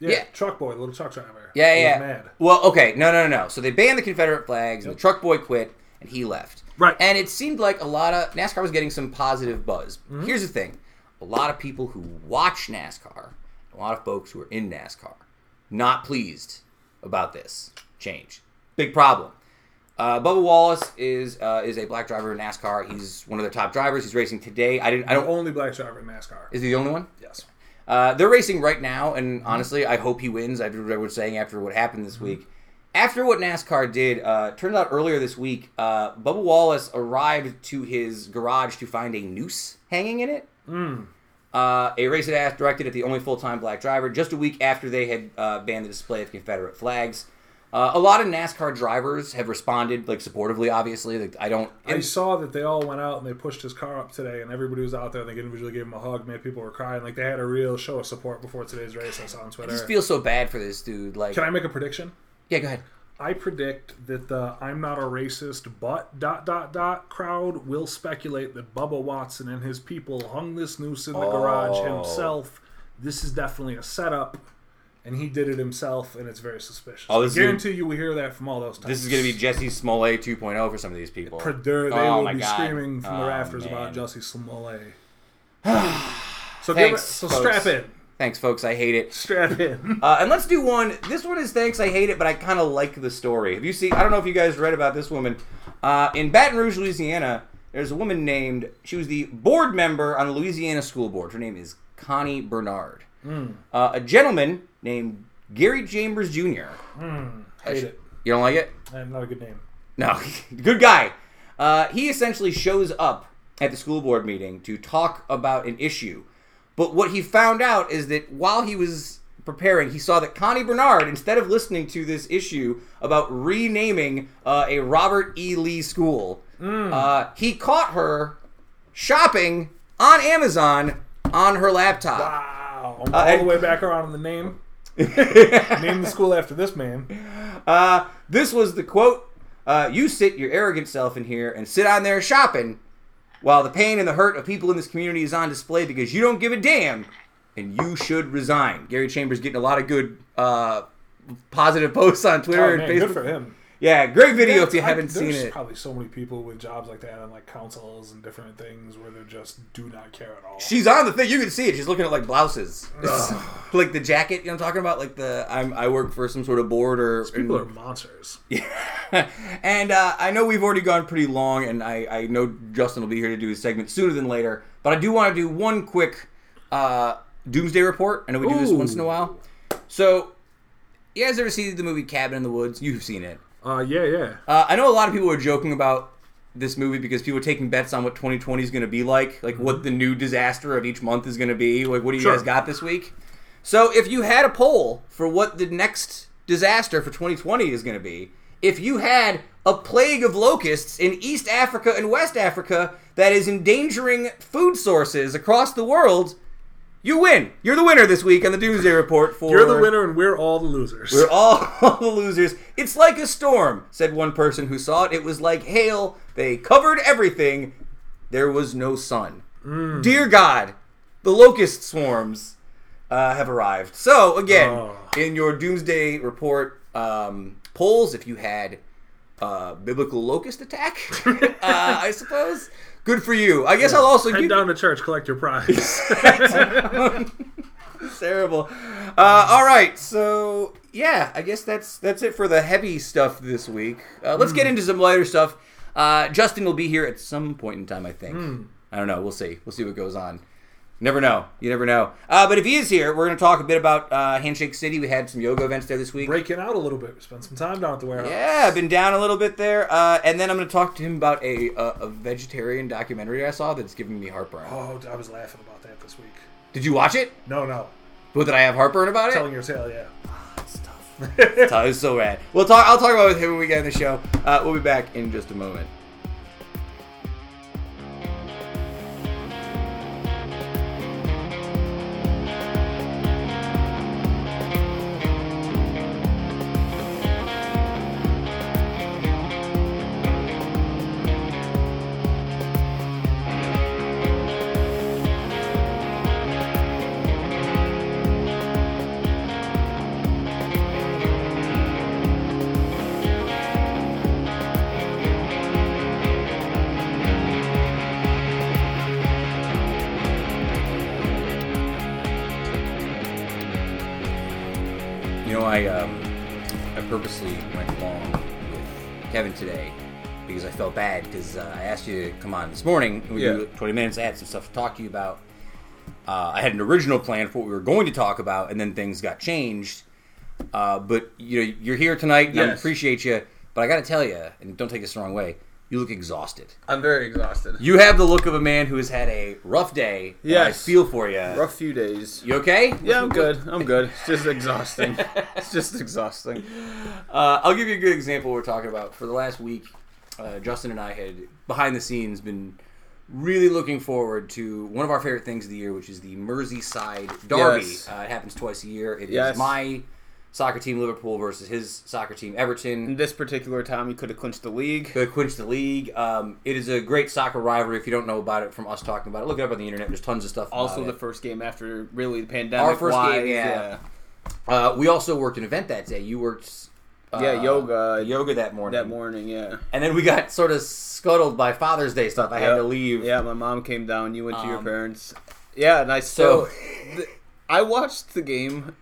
Yeah, Yeah. truck boy, little truck driver. yeah, He yeah. was mad. Well, okay, no, no, no, no. So they banned the Confederate flags, and the truck boy quit, and he left. Right. And it seemed like a lot of NASCAR was getting some positive buzz. Mm-hmm. Here's the thing: a lot of people who watch NASCAR, a lot of folks who are in NASCAR, not pleased about this change. Big problem. Uh, Bubba Wallace is uh, is a black driver in NASCAR. He's one of their top drivers. He's racing today. I didn't. I don't. only black driver in NASCAR. Is he the only one? Yes. Uh, they're racing right now, and honestly, I hope he wins. I was saying after what happened this week. After what NASCAR did, uh, turned out earlier this week, uh, Bubba Wallace arrived to his garage to find a noose hanging in it. Uh, a race had directed at the only full-time black driver just a week after they had uh, banned the display of Confederate flags. Uh, a lot of NASCAR drivers have responded, like supportively. Obviously, like I don't. I saw that they all went out and they pushed his car up today, and everybody was out there. And They individually gave him a hug. Made people were crying. Like they had a real show of support before today's race. I saw on Twitter. I just feel so bad for this dude. Like, Can I make a prediction? yeah, go ahead. I predict that the "I'm not a racist, but dot dot dot" crowd will speculate that Bubba Watson and his people hung this noose in the garage Oh. himself. This is definitely a setup, and he did it himself, and it's very suspicious. Oh, I guarantee you we hear that from all those. times. This is going to be Jussie Smollett 2.0 for some of these people. They Oh will my be God. screaming from the Oh, rafters man. about Jussie Smollett. so, Thanks, it, so folks. strap in, Thanks, folks. I hate it. strap in. Uh, and let's do one. This one is thanks. I hate it, but I kind of like the story. Have you seen? I don't know if you guys read about this woman. Uh, in Baton Rouge, Louisiana, there's a woman named. She was the board member on the Louisiana School Board. Her name is Connie Bernard. Uh, a gentleman named Gary Chambers Jr. Hate it. You don't like it? Not a good name. No, good guy. Uh, he essentially shows up at the school board meeting to talk about an issue. But what he found out is that while he was preparing, he saw that Connie Bernard, instead of listening to this issue about renaming uh, a Robert E. Lee school, uh, he caught her shopping on Amazon on her laptop. Wow, Uh, all the way back around on the name. Name the school after this man. Uh, this was the quote uh, You sit your arrogant self in here and sit on there shopping while the pain and the hurt of people in this community is on display because you don't give a damn and you should resign. Gary Chambers getting a lot of good uh, positive posts on Twitter Oh, and Facebook. good for him. Yeah, great video if you I- haven't seen there's it. Probably so many people with jobs like that on like councils and different things where they just do not care at all. She's on the thing. You can see it. She's looking at like blouses, like the jacket. You know what I'm talking about? Like the I'm I work for some sort of board or People are monsters. Yeah, and uh, I know we've already gone pretty long, and I, I know Justin will be here to do his segment sooner than later. But I do want to do one quick uh, Doomsday report. I know we do this once in a while. So, you guys ever see the movie Cabin in the Woods? You've seen it. Uh, yeah, yeah. Uh, I know a lot of people are joking about this movie because people are taking bets on what 2020 is going to be like, like what the new disaster of each month is going to be. Like, what do you Sure. guys got this week? So, if you had a poll for what the next disaster for 2020 is going to be, if you had a plague of locusts in East Africa and West Africa that is endangering food sources across the world, you win. You're the winner this week on the Doomsday Report for You're the winner, and we're all the losers. we're all the losers. It's like a storm, said one person who saw it. It was like hail. They covered everything. There was no sun. Dear God, the locust swarms uh, have arrived. So, again, Oh. in your doomsday report um, polls, if you had uh, biblical locust attack, uh, I suppose. Good for you. I guess I'll also Head give down to church, collect your prize. terrible. Uh, all right, so yeah, I guess that's that's it for the heavy stuff this week. Uh, let's get into some lighter stuff. Uh, Justin will be here at some point in time, I think. I don't know. We'll see. We'll see what goes on. Never know. You never know. Uh, but if he is here, we're going to talk a bit about uh, Handshake City. We had some yoga events there this week. Breaking out a little bit. We spent some time down at the warehouse. Yeah, I've been down a little bit there, uh, and then I'm going to talk to him about a, a a vegetarian documentary I saw that's giving me heartburn. Oh, I was laughing about that this week. Did you watch it? No, no. But did I have heartburn about it? Telling your tale, yeah. It's tough. It's tough. It's so bad. We'll talk. I'll talk about it with him when we get in the show. Uh, we'll be back in just a moment. Asked you to come on this morning. We Yeah. do 20 minutes. I had some stuff to talk to you about. Uh, I had an original plan for what we were going to talk about, and then things got changed. Uh, but you know, you're here tonight. and I appreciate you, but I got to tell you, and don't take this the wrong way. You look exhausted. I'm very exhausted. You have the look of a man who has had a rough day. and I feel for you. Rough few days. You okay? Yeah, I'm good. I'm good. It's just exhausting. it's just exhausting. Uh, I'll give you a good example we're talking about. For the last week, uh, Justin and I had, behind the scenes, been really looking forward to one of our favorite things of the year, which is the Merseyside Derby. Yes. Uh, it happens twice a year. It is Yes. my soccer team, Liverpool, versus his soccer team, Everton. In this particular time, you could have clinched the league. to quench the league. Um, it is a great soccer rivalry. If you don't know about it from us talking about it, look it up on the internet. There's tons of stuff. Also, the it. first game after really the pandemic. Our first wise, game, yeah. Uh, we also worked an event that day. You worked. Uh, Yeah, yoga. Yoga that morning. That morning, yeah. And then we got sort of scuttled by Father's Day stuff. I had to leave. Yeah, my mom came down. You went to your Um, parents. Yeah, and I so- still. th- I watched the game.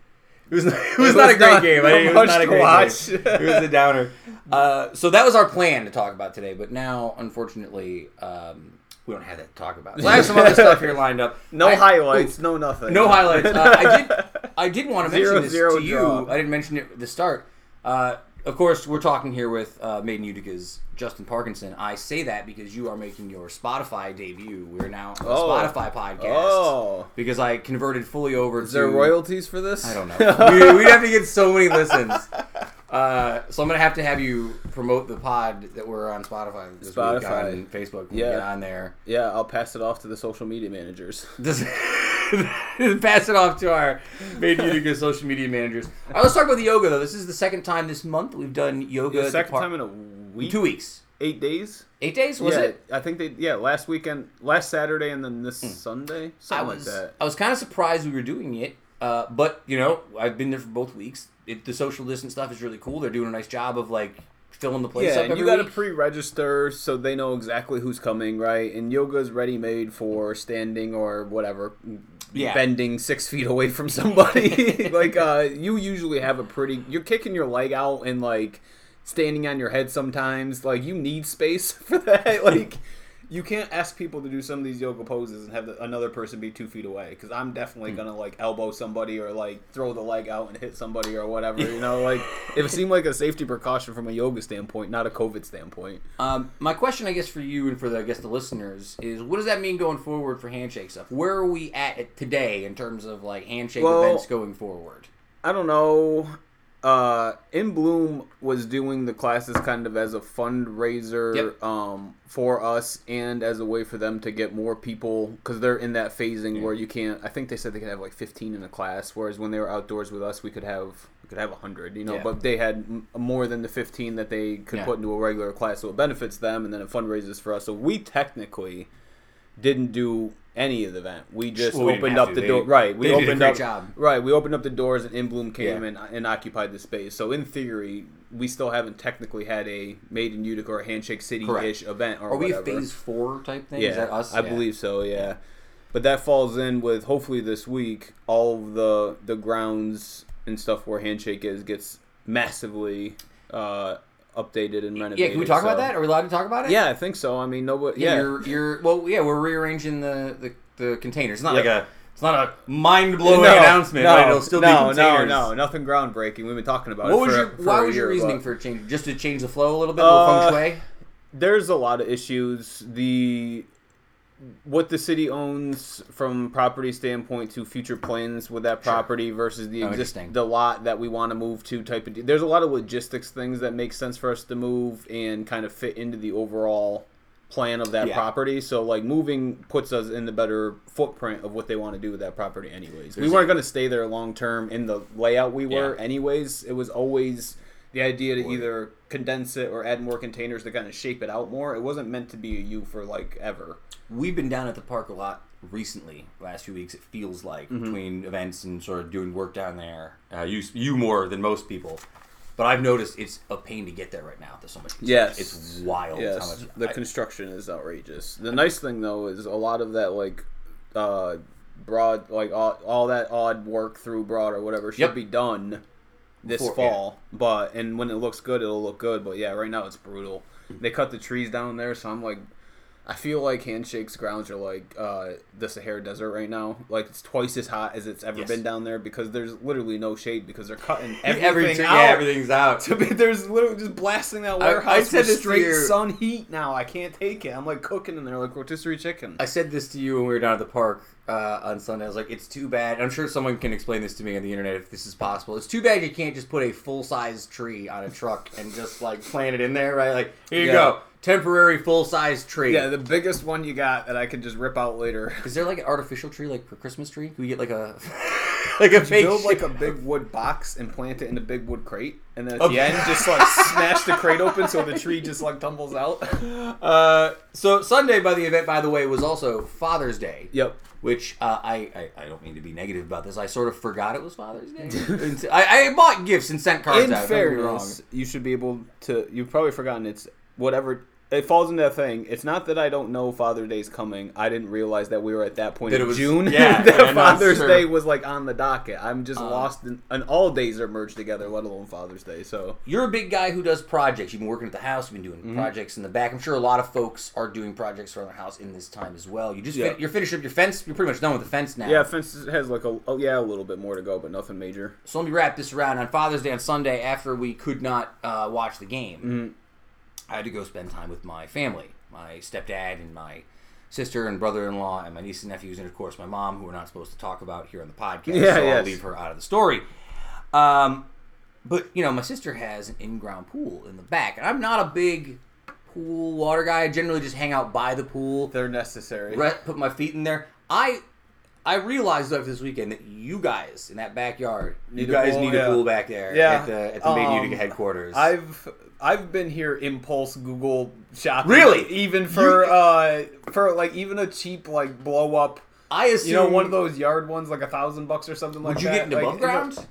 It was, it was was not a great not- game. not I- it was not a great watch. game. It was a downer. Uh, so that was our plan to talk about today, but now, unfortunately, um, we don't have that to talk about. So I have some other stuff here lined up. No I- highlights, no nothing. No highlights. Uh, I did. I did want to mention this zero to you. I didn't mention it at the start. Uh, of course, we're talking here with uh, Made in Utica's Justin Parkinson. I say that because you are making your Spotify debut. We're now a Oh. Spotify podcast Oh. because I converted fully over Is to. there royalties for this? I don't know. we, we'd have to get so many listens. Uh, so I'm gonna have to have you promote the pod that we're on Spotify this week Spotify. on Facebook. Yeah. get on there. Yeah, I'll pass it off to the social media managers. pass it off to our Made in Utica social media managers. Let's talk about the yoga though. This is the second time this month we've done yoga. The second time in a week, two weeks, eight days. eight days was yeah, it? I think they. Yeah, last weekend, last Saturday, and then this Sunday, I was like that. I was kind of surprised we were doing it, uh, but you know I've been there for both weeks. It, the social distance stuff is really cool. They're doing a nice job of like filling the place Yeah, up you got to pre-register so they know exactly who's coming, right? And yoga is ready-made for standing or whatever, Yeah. bending six feet away from somebody. like uh, you usually have a pretty. You're kicking your leg out and like standing on your head sometimes. Like you need space for that. Like you can't ask people to do some of these yoga poses and have the, another person be two feet away because I'm Hmm. definitely gonna like elbow somebody or like throw the leg out and hit somebody or whatever. You know, like it seemed like a safety precaution from a yoga standpoint, not a COVID standpoint. Um, my question, I guess, for you and for the I guess the listeners is, what does that mean going forward for handshake stuff? Where are we at today in terms of like handshake Well- events going forward? I don't know. Uh, In Bloom was doing the classes kind of as a fundraiser Yep. um, for us and as a way for them to get more people because they're in that phasing where you can't. I think they said they could have like 15 in a class, whereas when they were outdoors with us, we could have we could have 100. You know, Yeah. but they had m- more than the 15 that they could Yeah. put into a regular class, so it benefits them and then it fundraises for us. So we technically didn't do any of the event. We just Well, we opened up to. the door. Right, we they did a opened up. job. Right, we opened up the doors, and In Bloom came Yeah. and, and occupied the space. So in theory, we still haven't technically had a Made in Utica or Handshake City ish event or Are we a phase four type thing? Yeah, Is that us? I Yeah. believe so. Yeah. but that falls in with hopefully this week all of the the grounds and stuff where Handshake is gets massively uh, updated and renovated. Yeah, can we talk about that? Are we allowed to talk about it? Yeah, I think so. I mean, nobody. Yeah, Yeah, you're, you're well. Yeah, we're rearranging the the, the containers. It's not Yep. like a it's not a mind blowing No, announcement, no, but it'll still no, be containers. No, no, nothing groundbreaking. We've been talking about What it. was for, your for why a was your reasoning but- for change? Just to change the flow a little bit, a Uh, feng shui. there's a lot of issues. The what the city owns from property standpoint to future plans with that property versus the Oh, exist interesting. the lot that we want to move to type of. de- There's a lot of logistics things that make sense for us to move and kind of fit into the overall plan of that Yeah. property. So like moving puts us in the better footprint of what they want to do with that property anyways. we weren't going to stay there long term in the layout we were Yeah. anyways. It was always the idea to either condense it or add more containers to kind of shape it out more. It wasn't meant to be a U for like ever. We've been down at the park a lot recently. Last few weeks, it feels like Mm-hmm. between events and sort of doing work down there. Uh, you you more than most people, but I've noticed it's a pain to get there right now. There's so much. Yes. it's wild. How Yes, much the I- construction is outrageous. The nice thing though is a lot of that like uh broad like all, all that odd work through broad or whatever should Yep. be done this Before- fall. But and when it looks good, it'll look good. But yeah, right now it's brutal. They cut the trees down there, so I'm like. I feel like Handshake's grounds are like uh, the Sahara Desert right now. Like it's twice as hot as it's ever Yes. been down there because there's literally no shade because they're cutting Every everything out. yeah, everything's out. To be, there's literally just blasting that I- I warehouse said with straight you- sun heat now. I can't take it. I'm like cooking in there like rotisserie chicken. I said this to you when we were down at the park uh, on Sunday. I was like, "It's too bad." I'm sure someone can explain this to me on the internet if this is possible. It's too bad you can't just put a full size tree on a truck and just like plant it in there, right? Like, here you Yeah. go, temporary full size tree. yeah, the biggest one you got that I could just rip out later. Is there like an artificial tree, like a Christmas tree? Can we get like a like a fake Build like a big wood box and plant it in a big wood crate, and then at Okay. the end just like smash the crate open so the tree just like tumbles out. Uh, so Sunday, by the event, by the way, was also Father's Day. Yep. Which uh, I, I I don't mean to be negative about this. I sort of forgot it was Father's Day. I, I bought gifts and sent cards In out. me wrong. fairness, you should be able to. You've probably forgotten it's whatever. It falls into that thing. It's not that I don't know Father's Day's coming. I didn't realize that we were at that point That in was- June. yeah, that Father's. Day was like on the docket. I'm just Uh, lost in, and all days are merged together, let alone Father's Day. So You're a big guy who does projects. You've been working at the house. You've been doing Mm-hmm. projects in the back. I'm sure a lot of folks are doing projects around the house in this time as well. You just Yeah. fin- you're finishing up your fence. You're pretty much done with the fence now. yeah, fence has like a oh yeah a little bit more to go, but nothing major. So let me wrap this around. On Father's Day on Sunday, after we could not uh, watch the game, Mm-hmm. I had to go spend time with my family, my stepdad and my sister and brother-in-law and my nieces and nephews, and of course my mom, who we're not supposed to talk about here on the podcast. Yeah, so I'll leave her out of the story. Um, but you know, my sister has an in-ground pool in the back, and I'm not a big pool water guy. I generally just hang out by the pool They're necessary. re- put my feet in there. I I realized after this weekend that you guys in that backyard, Need you a guys pool, need yeah. a pool back there Yeah, at the at the main um, Utica headquarters. I've I've been here impulse Google shopping. Really? Even for uh for like even a cheap like blow up I assume you know one of those yard ones like a thousand bucks or something like Would you that. get into Like, above in the- ground?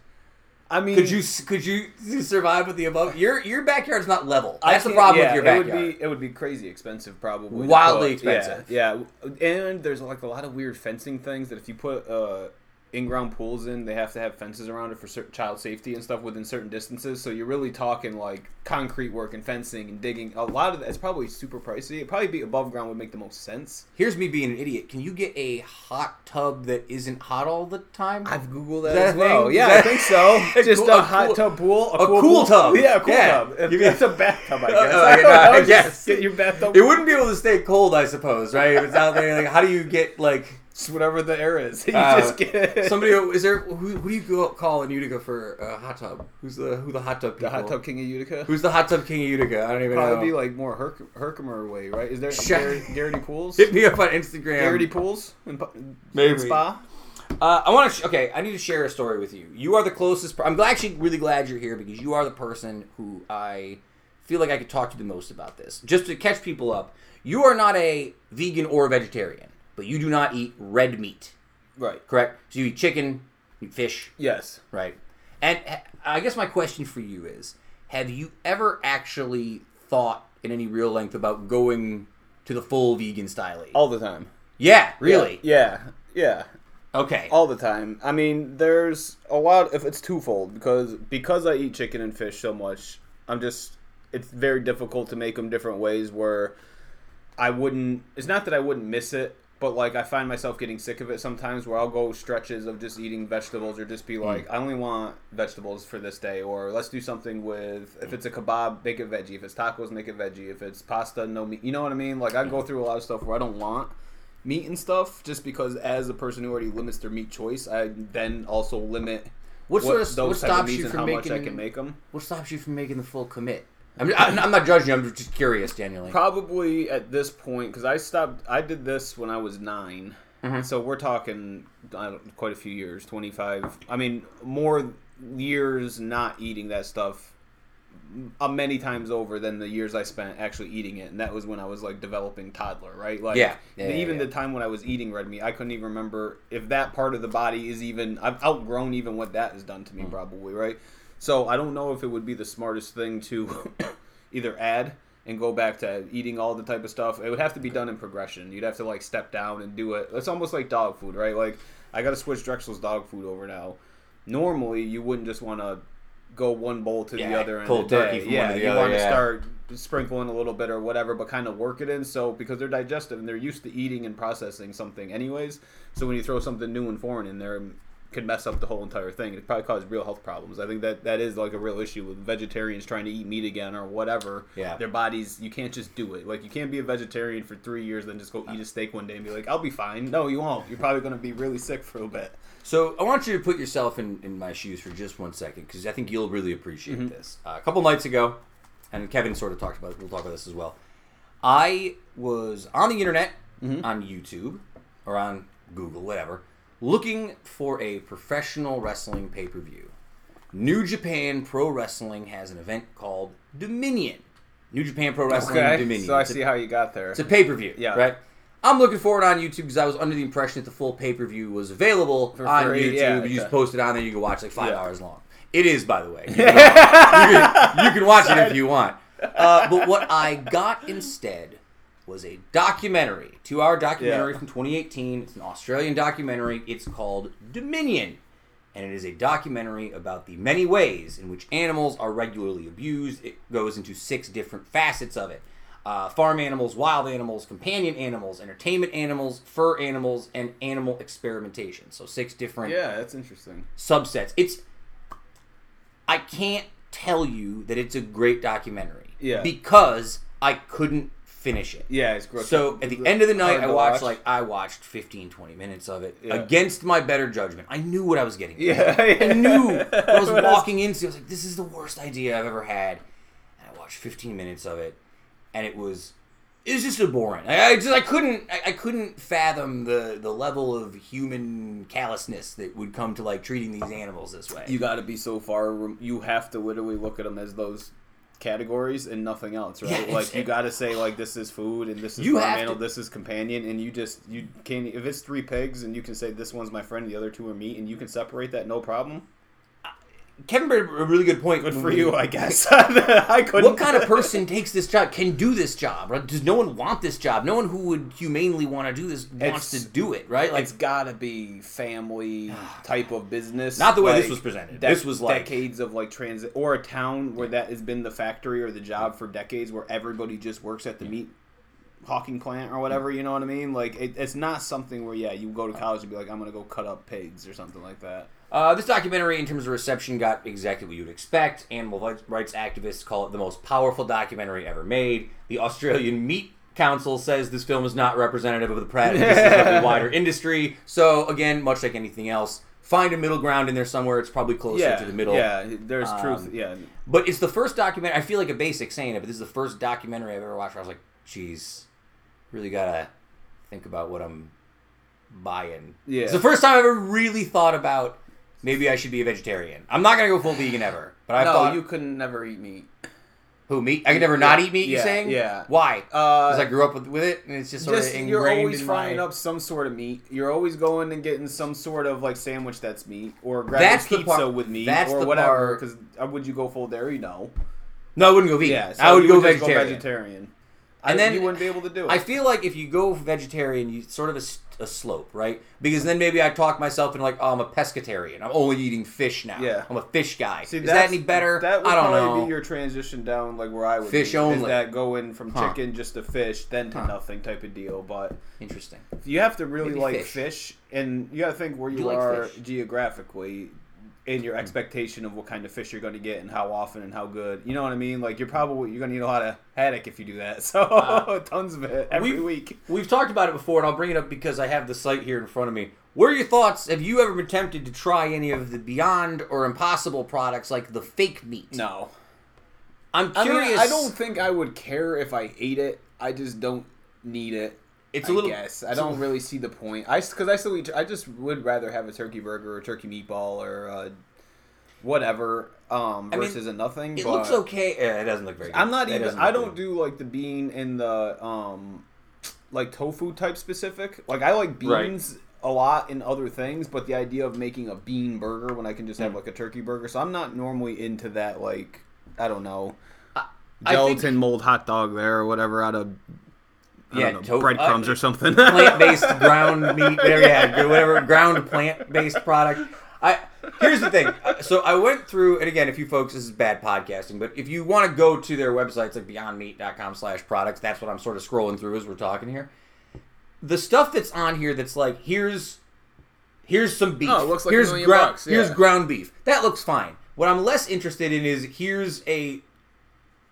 I mean Could you could you survive with the above? Your your backyard's not level. That's the problem yeah, with your backyard. It would be it would be crazy expensive probably. Wildly put- yeah, expensive. Yeah, and there's like a lot of weird fencing things that if you put uh in-ground pools in, they have to have fences around it for certain child safety and stuff within certain distances. So you're really talking like concrete work and fencing and digging. A lot of that's probably super pricey. It'd probably be above ground would make the most sense. Here's me being an idiot. Can you get a hot tub that isn't hot all the time? I've googled that, that as a well. thing? Yeah, that- I think so. A Just cool- a, a hot cool- tub pool, a cool pool. tub. Yeah, a cool Yeah. tub. You get- it's a bathtub, I guess. Uh, I know. I guess. Get your bathtub. it wouldn't be able to stay cold, I suppose, right? If it's out there, like how do you get like Just whatever the air is. You Uh, just get somebody? Is there who, who do you go call in Utica for a hot tub? Who's the who the hot tub? the hot tub king of Utica. Who's the hot tub king of Utica? I don't even know. Probably know. be like more Herk- Herkimer way, right? Is there Garrity, Garrity Pools? Hit me up on Instagram. Garrity Pools and Maybe. Spa. Uh, I want to. Sh- okay, I need to share a story with you. You are the closest. Per- I'm glad- actually really glad you're here because you are the person who I feel like I could talk to the most about this. Just to catch people up, you are not a vegan or a vegetarian. But you do not eat red meat, Right. correct? So you eat chicken, you eat fish, Yes. right? And I guess my question for you is: Have you ever actually thought in any real length about going to the full vegan style? All the time. yeah, really? Yeah. Yeah. Okay. All the time. I mean, there's a lot. If it's twofold, because because I eat chicken and fish so much, I'm just. It's very difficult to make them different ways where I wouldn't. It's not that I wouldn't miss it, but like I find myself getting sick of it sometimes. Where I'll go stretches of just eating vegetables, or just be mm. like, I only want vegetables for this day, or let's do something with. If it's a kebab, make it veggie. If it's tacos, make it veggie. If it's pasta, no meat. You know what I mean? Like I go through a lot of stuff where I don't want meat and stuff just because as a person who already limits their meat choice i then also limit What sort of- those what stops you from much i making- can make them What stops you from making the full commit? I'm, I'm, I'm not judging you. I'm just curious, Daniel. probably at this point because i stopped i did this when i was 9 Mm-hmm. so we're talking I don't, quite a few years 25 i mean more years not eating that stuff uh, many times over than the years I spent actually eating it, and that was when I was like developing toddler, right? Like, Yeah. Yeah, yeah, even yeah. the time when I was eating red meat, I couldn't even remember if that part of the body is even. I've outgrown even what that has done to me, Mm. probably, right? So I don't know if it would be the smartest thing to either add and go back to eating all the type of stuff. It would have to be done in progression. You'd have to like step down and do it. It's almost like dog food, right? Like I got to switch Drexel's dog food over now. Normally, you wouldn't just want to go one bowl to the other end cold turkey day. from yeah, one to the you other, want to yeah. start sprinkling a little bit or whatever, but kind of work it in. So because they're digestive and they're used to eating and processing something anyways, so when you throw something new and foreign in there, could mess up the whole entire thing. It probably cause real health problems. I think that that is like a real issue with vegetarians trying to eat meat again or whatever. Yeah. their bodies you can't just do it. Like you can't be a vegetarian for three years then just go eat a steak one day and be like, I'll be fine. No, you won't. You're probably going to be really sick for a bit. So I want you to put yourself in, in my shoes for just one second because I think you'll really appreciate this. Uh, a couple nights ago, and Kevin sort of talked about it. We'll talk about this as well. I was on the internet, on YouTube, or on Google, whatever, looking for a professional wrestling pay per view. New Japan Pro Wrestling has an event called Dominion. New Japan Pro Wrestling Dominion. so I It's a- see how you got there. it's a pay per view, Yeah. right? I'm looking forward on YouTube because I was under the impression that the full pay per view was available on free, YouTube. yeah, you just post it on there, you can watch like five Yeah. hours long. It is, by the way. You can, you can- you can watch it if you want. Uh, but what I got instead was a documentary, two hour documentary Yeah. from 2018. It's an Australian documentary. It's called Dominion. And it is a documentary about the many ways in which animals are regularly abused. It goes into six different facets of it uh, farm animals, wild animals, companion animals, entertainment animals, fur animals, and animal experimentation. So, six different yeah, that's interesting. subsets. It's I can't tell you that it's a great documentary. Yeah. Because I couldn't finish it. Yeah, it's gross. So at the end of the night, I watched watch. like I watched 15, 20 minutes of it Yeah. against my better judgment. I knew what I was getting. Yeah, I knew I was walking into. I was like, "This is the worst idea I've ever had." And I watched fifteen minutes of it, and it was it was just boring. I, I just I couldn't I, I couldn't fathom the the level of human callousness that would come to like treating these animals this way. you got to be so far. You have to literally look at them as those categories and nothing else, right? Yeah, like you got to say like this is food and this is animal, this is companion, and you just you can if it's three pigs and you can say this one's my friend, the other two are meat, and you can separate that no problem. Kevin made a really good point. Good for you, mm-hmm. I guess. I couldn't. What kind of person takes this job? Can do this job? Right? Does no one want this job? No one who would humanely want to do this wants It's- to do it, right? Like it's got to be family type of business. Not the way this was presented. dec- This was like- decades of like transit or a town where that has been the factory or the job for decades, where everybody just works at the meat hawking plant or whatever. You know what I mean? Like it, it's not something where yeah, you go to uh. college and be like, I'm gonna go cut up pigs or something like that. Uh, this documentary, in terms of reception, got exactly what you'd expect. Animal rights- activists call it the most powerful documentary ever made. The Australian Meat Council says this film is not representative of the practices of the wider industry. So, again, much like anything else, find a middle ground in there somewhere. It's probably closer Yeah, to the middle. Yeah, there's truth. Um, Yeah, But it's the first documentary. I feel like a basic saying it, but this is the first documentary I've ever watched where I was like, geez, really gotta think about what I'm buying. Yeah. It's the first time I've ever really thought about maybe I should be a vegetarian. I'm not gonna go full vegan ever, but I no, thought you couldn't never eat meat. Who meat? I can never not eat meat. You Yeah, saying? yeah. Why? Uh, Because I grew up with, with it, and it's just sort just of you're always in frying my... up some sort of meat. You're always going and getting some sort of like sandwich that's meat, or That's grabbing the pizza part- with meat, that's or whatever. Because would you go full dairy? No. No, I wouldn't go vegan. Yeah, so I would you go just vegetarian. And then- you wouldn't be able to do it. I feel like if you go vegetarian, you sort of a slope, right? Because then maybe I talk myself into like, oh, I'm a pescatarian. I'm only eating fish now. Yeah. I'm a fish guy. See, Is that any better? That would I don't probably know. be your transition down like where I would Fish be, only. Is that going from Huh. chicken just to fish, then to Huh. nothing type of deal. But Interesting. you have to really Maybe like fish. fish. and you got to think where you, You like are fish. geographically in your expectation of what kind of fish you're going to get and how often and how good. You know what I mean? Like you're probably you're going to need a lot of haddock if you do that. So Uh, tons of it every we've- week. We've talked about it before, and I'll bring it up because I have the site here in front of me. What are your thoughts? Have you ever been tempted to try any of the Beyond or Impossible products like the fake meat? No, I'm I curious. mean I don't think I would care if I ate it. I just don't need it. It's I a little. guess I don't really see the point. I because I still eat. I just would rather have a turkey burger or turkey meatball or uh, whatever um, I mean, versus a nothing. It but looks okay. Yeah, it doesn't look very good. I'm not That even. I don't good. do like the bean and the um, like tofu type specific. Like I like Right. beans a lot in other things, but the idea of making a bean burger when I can just have Mm. like a turkey burger. So I'm not normally into that. Like I don't know. I Gelatin think mold hot dog there or whatever out of I Yeah, don't know, tofu- breadcrumbs uh, or something. plant-based ground meat. There, yeah, whatever ground plant-based product. I here's the thing. So I went through, and again, if you folks, this is bad podcasting, but if you want to go to their websites like BeyondMeat.com/products, that's what I'm sort of scrolling through as we're talking here. The stuff that's on here that's like here's here's some beef. Oh, it looks like a here's million grou- bucks, Here's ground beef. That looks fine. What I'm less interested in is here's a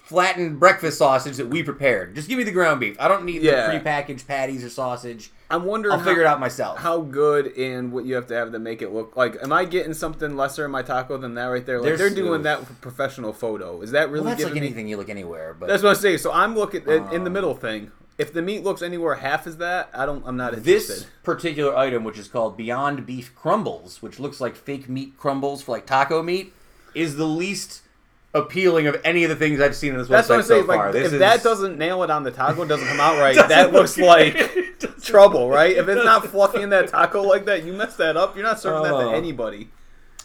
flattened breakfast sausage that we prepared. Just give me the ground beef. I don't need Yeah. the prepackaged patties or sausage. I'm wondering. I'll how- figure it out myself. How good and what you have to have to make it look like. Am I getting something lesser in my taco than that right there? Like There's- they're doing that for professional photo. Is that really well, that's like me? anything you look anywhere, but That's what I say. So I'm looking at, in the Um, middle thing. If the meat looks anywhere half as that, I don't. I'm not interested. this particular item, which is called Beyond Beef Crumbles, which looks like fake meat crumbles for like taco meat, is the least appealing of any of the things I've seen in this That's what website I'm saying. so far. like, This if is- that doesn't nail it on the taco, doesn't come out right. that looks like trouble, right? If it's not fluffy in that taco like that, you mess that up. You're not serving that Oh. to anybody.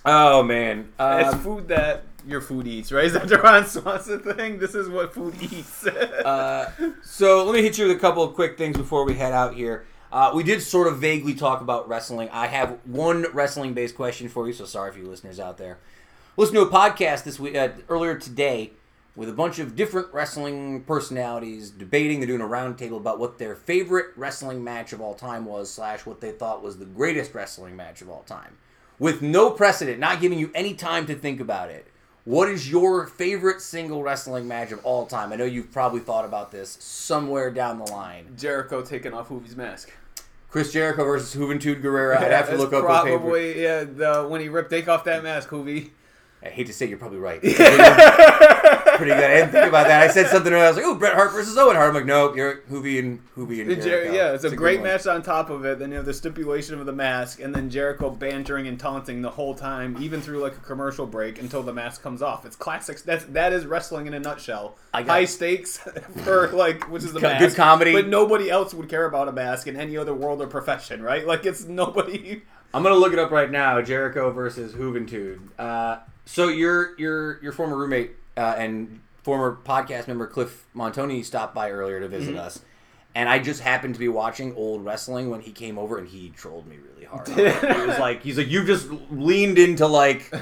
oh man, it's Um, food that your food eats, right? Is that the Ron Swanson thing? This is what food eats. Uh, so let me hit you with a couple of quick things before we head out here. Uh, we did sort of vaguely talk about wrestling. I have one wrestling based question for you, so sorry for you listeners out there. Listen to a podcast this week uh, earlier today with a bunch of different wrestling personalities debating. They're doing a roundtable about what their favorite wrestling match of all time was, slash what they thought was the greatest wrestling match of all time, with no precedent, not giving you any time to think about it. What is your favorite single wrestling match of all time? I know you've probably thought about this somewhere down the line. Jericho taking off Juvi's mask. Chris Jericho versus Juventud Guerrera. I'd have to look up probably yeah. The, when he ripped, take off that mask, Juvi. I hate to say you're probably right. Pretty good. I didn't think about that. I said something and I was like, "Oh, Bret Hart versus Owen Hart." I'm like, "Nope, you're Juvi and Juvi and Jericho." yeah, it's a, good great match on top of it. Then you have the stipulation of the mask, and then Jericho bantering and taunting the whole time, even through like a commercial break until the mask comes off. It's classic. That's that is wrestling in a nutshell. High stakes for like which is the mask. good comedy. but nobody else would care about a mask in any other world or profession, right? Like it's nobody. I'm gonna look it up right now. Jericho versus Juventud. Uh, so your your your former roommate uh, and former podcast member Cliff Montoni stopped by earlier to visit Mm-hmm. us, and I just happened to be watching old wrestling when he came over, and he trolled me really hard. it was like he's like you've just leaned into like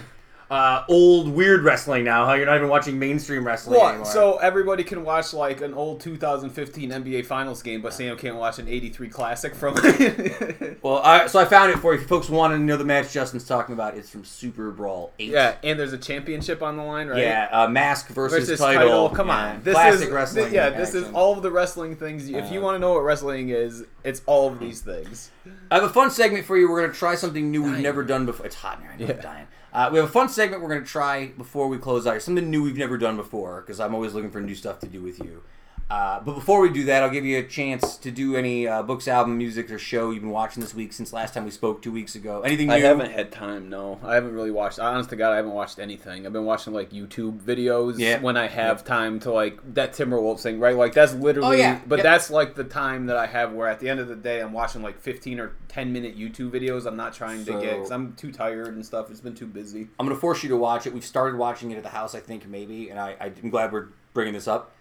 uh, old weird wrestling now. How you're not even watching mainstream wrestling What? anymore. So everybody can watch like an old 2015 NBA Finals game, but Sam can't watch an '83 classic from. well, I, so I found it for you. If folks want to know the match Justin's talking about, it's from Super Brawl Eight. yeah, and there's a championship on the line, right? Yeah, uh, mask versus, versus title. title. Come Yeah, on, this classic is wrestling. thi- yeah, this is all of the wrestling things. If you Uh, want to know what wrestling is, it's all of these things. I have a fun segment for you. We're going to try something new we've never done before. It's hot in here. I know I'm Yeah. dying. Uh, we have a fun segment we're going to try before we close out. Something new we've never done before because I'm always looking for new stuff to do with you. Uh, but before we do that, I'll give you a chance to do any uh, books, album, music, or show you've been watching this week since last time we spoke two weeks ago. Anything new? I haven't had time. No, I haven't really watched. Honest to God, I haven't watched anything. I've been watching like YouTube videos Yeah. when I have time to like that Timberwolves thing. Right, like that's literally. Oh, yeah. But Yep. that's like the time that I have where at the end of the day I'm watching like 15 or 10 minute YouTube videos. I'm not trying to get because I'm too tired and stuff. It's been too busy. I'm gonna force you to watch it. We've started watching it at the house, I think maybe, and I, I'm glad we're bringing this up.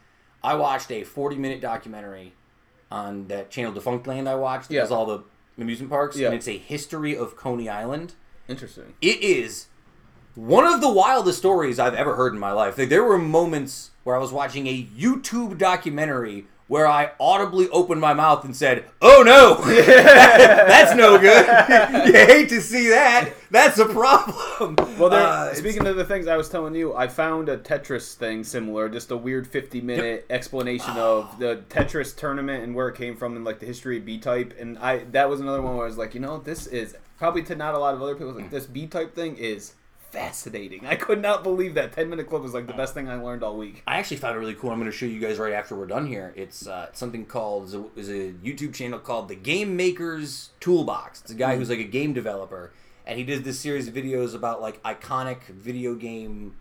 I watched a 40 minute documentary on that channel Defunctland. I watched. Yeah. It has all the amusement parks, Yeah. and it's a history of Coney Island. Interesting. It is one of the wildest stories I've ever heard in my life. Like, there were moments where I was watching a YouTube documentary where I audibly opened my mouth and said, "Oh no, that's no good." you hate to see that. That's a problem. Well, there, Uh, it's- speaking of the things I was telling you, I found a Tetris thing similar, just a weird 50 minute explanation of the Tetris tournament and where it came from and like the history of B type. And I that was another one where I was like, you know, this is probably to not a lot of other people like this B type thing is fascinating. I could not believe that 10 minute clip was like the uh, best thing I learned all week. I actually found it really cool. I'm going to show you guys right after we're done here. It's uh, something called is a, YouTube channel called the Game Makers Toolbox. It's a guy hmm. who's like a game developer, and he did this series of videos about like iconic video game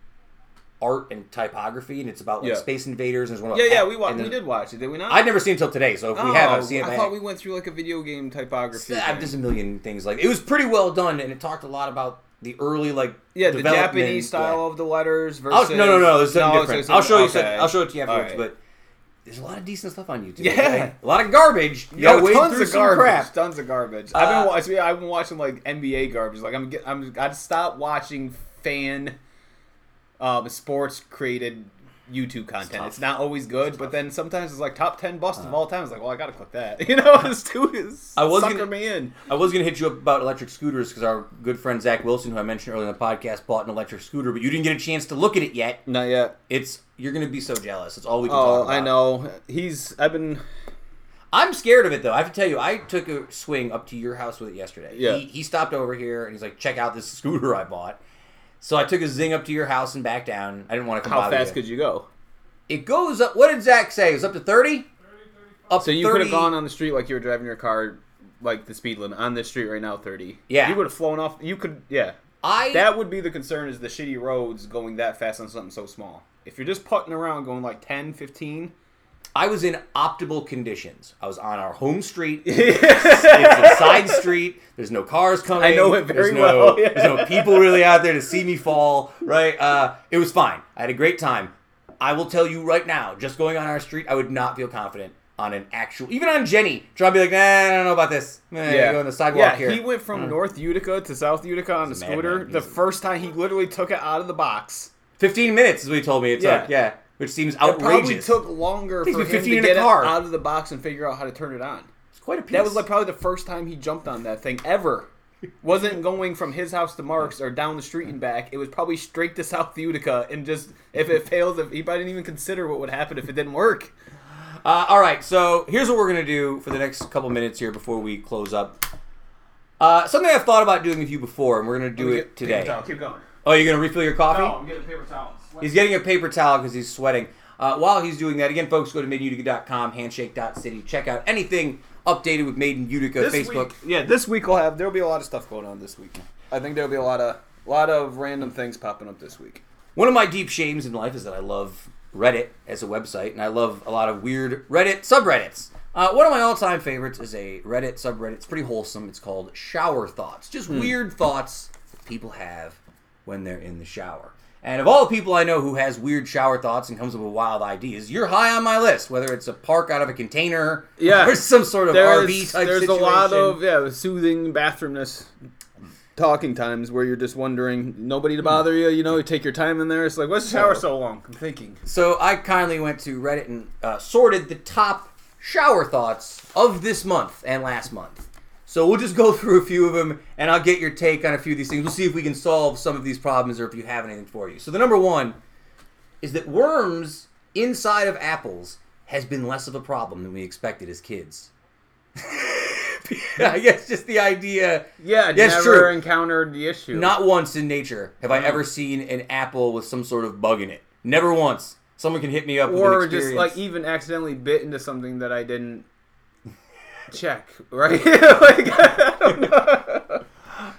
art and typography, and it's about like Yeah. Space Invaders. And there's one Yeah, about yeah, Pat- we watched. we did watch it, did we not? I'd never seen it until today, so if we have, oh, I've seen it. I thought we went through like a video game typography. Uh, I've just a million things like it was pretty well done, and it talked a lot about the early like Yeah, the Japanese style yeah. of the letters I'll, versus. no, no, no. There's something No, different. it's- I'll show you. okay. Some, I'll show it to you afterwards. Alright. But there's a lot of decent stuff on YouTube. Yeah. okay? a lot of garbage. You Yeah, tons of garbage. crap. Tons of garbage. Uh, I've been watching. I've been watching like NBA garbage. Like I'm. I'm. I'd stop watching fan, um, sports created YouTube content. tough. It's not always good, but then sometimes it's like top ten bust of uh-huh. all time. It's like, well, I gotta click that. You know, it's too. It's I was sucker gonna- me in. I was gonna hit you up about electric scooters because our good friend Zach Wilson, who I mentioned earlier in the podcast, bought an electric scooter, but you didn't get a chance to look at it yet. Not yet. It's you're gonna be so jealous. It's all we can oh, talk Oh, about. I know. He's. I've been. I'm scared of it though. I have to tell you, I took a swing up to your house with it yesterday. Yeah. He, he stopped over here and he's like, "Check out this scooter I bought." So I took a zing up to your house and back down. I didn't want to come How fast you. could you go? It goes up. What did Zach say? It was up to thirty. 30 Up So you could have gone on the street like you were driving your car, like the speed limit on this street right now, thirty. Yeah. You would have flown off. You could. Yeah. I That would be the concern is the shitty roads going that fast on something so small. If you're just putting around going like 10, 15. I was in optimal conditions. I was on our home street. it's a side street. There's no cars coming. I know it very there's no, well, yeah. There's no people really out there to see me fall. Right? Uh, it was fine. I had a great time. I will tell you right now, just going on our street, I would not feel confident on an actual, even on Jenny. Trying to be like, nah, I don't know about this. Eh, go on the sidewalk yeah, here. he went from North Utica to South Utica on the He's scooter. The first time he literally took it out of the box. 15 minutes is what he told me it Yeah. took. Yeah, which seems outrageous. It probably took longer for him 15 to get out of the box and figure out how to turn it on. it's quite a piece. That was like probably the first time he jumped on that thing ever. Wasn't going from his house to Mark's or down the street and back. It was probably straight to South Utica, and just if it failed, if he probably didn't even consider what would happen if it didn't work. Uh, all right, so here's what we're gonna do for the next couple minutes here before we close up. Uh, something I've thought about doing with you before, and we're gonna do it today. Keep going. Oh, you're gonna refill your coffee? No, I'm getting paper towels. He's getting a paper towel because he's sweating. Uh, while he's doing that, again, folks, go to madeinutica.com, handshake.city. Check out anything updated with Made in Utica, This Facebook. week, yeah, this week we'll have. There'll be a lot of stuff going on this week. I think there'll be a lot of, a lot of random things popping up this week. One of my deep shames in life is that I love Reddit as a website, and I love a lot of weird Reddit subreddits. Uh, one of my all-time favorites is a Reddit subreddit. It's pretty wholesome. It's called Shower Thoughts. Just weird thoughts that people have when they're in the shower. And of all the people I know who has weird shower thoughts and comes up with wild ideas, you're high on my list. Whether it's a park out of a container, Yeah. or some sort of There's, RV type there's situation. a lot of yeah soothing bathroomness talking times where you're just wondering nobody to bother you. You know, you take your time in there. It's like, what's the shower so long? I'm thinking. So I kindly went to Reddit and uh, sorted the top shower thoughts of this month and last month. So we'll just go through a few of them, and I'll get your take on a few of these things. We'll see if we can solve some of these problems or if you have anything for you. So the number one is that worms inside of apples has been less of a problem than we expected as kids. I guess just the idea. Yeah, Yes, never true. encountered the issue. Not once in nature have I uh-huh. ever seen an apple with some sort of bug in it. Never once. Someone can hit me up with or just like even accidentally bit into something that I didn't check, right? like, I don't know.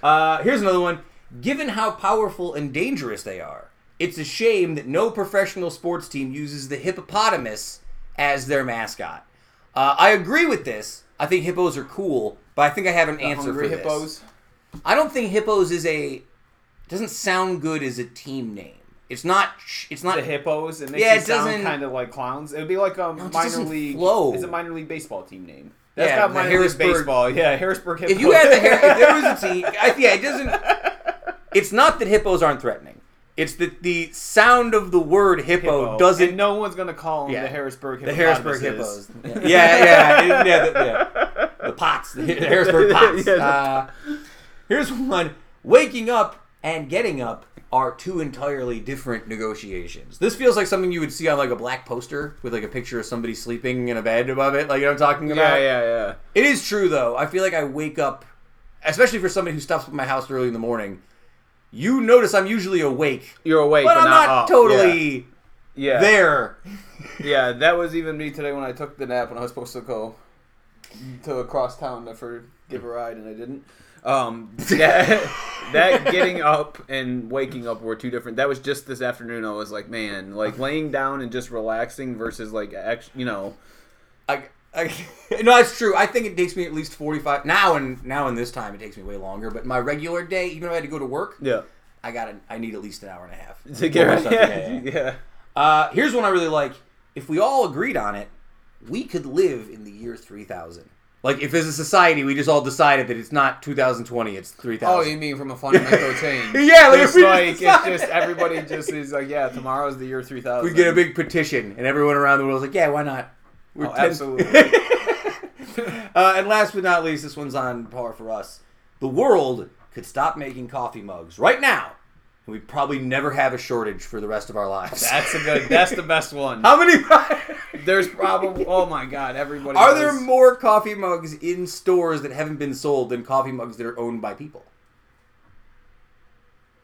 Uh, here's another one. Given how powerful and dangerous they are, it's a shame that no professional sports team uses the hippopotamus as their mascot. Uh, I agree with this. I think hippos are cool, but I think I have an answer for Hungry this. hippos. I don't think hippos is a doesn't sound good as a team name. It's not. It's not. The hippos. It makes Yeah, it, it sound kind of like clowns. It would be like a just minor league. flow. It's a minor league baseball team name. That's Yeah, the minor Harrisburg- league baseball. Yeah, Harrisburg Hippos. if you had the if there was a team, I, yeah, it doesn't. It's not that hippos aren't threatening. It's that the sound of the word hippo, Hippo, doesn't and no one's gonna call them Yeah. the Harrisburg hippos. the. Harrisburg hippos. Yeah, yeah, yeah, yeah, the, yeah. The pots, the, the Harrisburg pots. Uh, here's one: waking up and getting up are two entirely different negotiations. This feels like something you would see on like a black poster with like a picture of somebody sleeping in a bed above it. Like you know what I'm talking about? Yeah, yeah, yeah. It is true though. I feel like I wake up, especially for somebody who stops at my house early in the morning. You notice I'm usually awake, You're awake, but but, I'm not, up. totally yeah. there. Yeah, that was even me today when I took the nap when I was supposed to go to across town to for give a ride and I didn't. Um, that, that getting up and waking up were two different. That was just this afternoon. I was like, man, like laying down and just relaxing versus like, act, you know, I, I, no, that's true. I think it takes me at least 45 now and now in this time it takes me way longer. But my regular day, even if I had to go to work, yeah, I got I need at least an hour and a half to get Before I ready. start- Yeah, yeah, yeah. Uh, here's one I really like. If we all agreed on it, we could live in the year 3000. Like if as a society we just all decided that it's not 2020, it's 3000. Oh, you mean from a fundamental change? Yeah, like, we like it's just everybody just is like, yeah, tomorrow's the year three thousand. we get a big petition, and everyone around the world is like, "Yeah, why not?" We're Oh, 10 absolutely. uh, and last but not least, this one's on par for us. The world could stop making coffee mugs right now, and we'd probably never have a shortage for the rest of our lives. That's a good. That's the best one. How many? There's probably. Oh my god, everybody. Are there more coffee mugs in stores that haven't been sold than coffee mugs that are owned by people?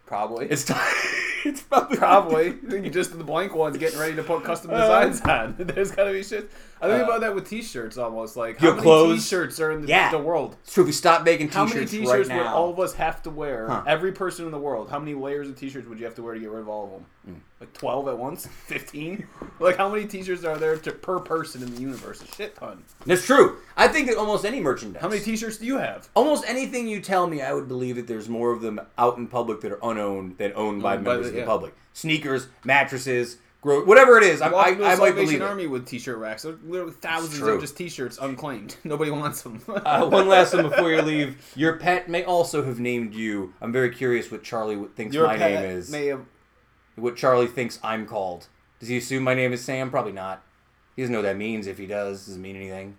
Probably. It's time. It's probably Probably. Just the blank ones getting ready to put custom uh, designs on. There's gotta be shit. I think Uh, about that with t-shirts almost. Like Your how many clothes? t-shirts are in the, Yeah. the world? It's true. If we stop making T-shirts, How many t-shirts, right would now, all of us have to wear? Huh. Every person in the world. How many layers of t-shirts would you have to wear to get rid of all of them? Hmm. Like twelve at once? Fifteen? like how many t-shirts are there to, per person in the universe? A shit ton. that's true. I think that almost any merchandise. How many t-shirts do you have? Almost anything you tell me, I would believe that there's more of them out in public that are unowned than owned by Owned by members the- of the yeah. public. Sneakers, mattresses, gro- whatever it is. I, I, I might Salvation believe it. Army with t-shirt racks. There's literally thousands true. of just t-shirts unclaimed. Nobody wants them. Uh, one last one before you leave. Your pet may also have named you. I'm very curious what Charlie thinks Your my name is. May have What Charlie thinks I'm called. Does he assume my name is Sam? Probably not. He doesn't know what that means. If he does, doesn't mean anything.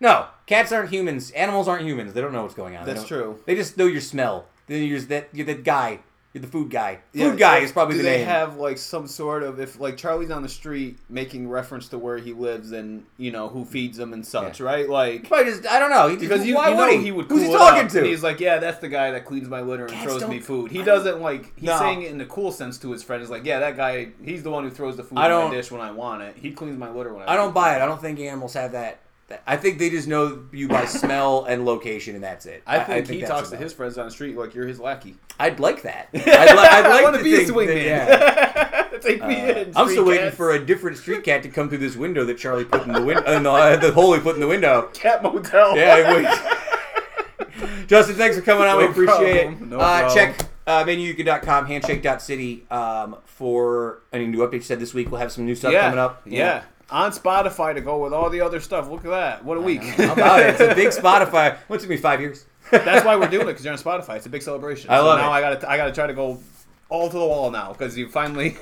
No, cats aren't humans. Animals aren't humans. They don't know what's going on. That's don't- true. They just know your smell. Then you're that. You're that guy. You're the food guy. Food Yeah, guy is probably do the they name. have like some sort of if like Charlie's on the street making reference to where he lives and you know who feeds him and such, Yeah. right? Like Probably just. I don't know. He, because you, why you know would he? he would Who's he talking to? and he's like, yeah, that's the guy that cleans my litter and Cats throws me food. He doesn't like he's No. saying it in a cool sense to his friend. He's like, yeah, that guy, he's the one who throws the food I in don't- my dish when I want it. He cleans my litter when I. I don't buy it. I don't think animals have that. I think they just know you by smell and location, and that's it. I think, he that's talks to his friends on the street like you're his lackey. I'd like that. I'd, li- I'd like I want to be a think swing man. yeah. Take me Uh, in. I'm still waiting for a different street cat to come through this window that Charlie put in the window. Uh, no, uh, the hole he put in the window. cat motel. Yeah, wait. Justin, thanks for coming on. we appreciate problem. it. No uh, check uh, madeinutica.com, handshake.city um, for any new updates. You said this week we'll have some new stuff yeah, coming up. Yeah. On Spotify to go with all the other stuff. Look at that. What a week. How about it? It's a big Spotify. What took me five years. That's why we're doing it because you're on Spotify. It's a big celebration. I so love now it. I gotta I gotta try to go all to the wall now because you finally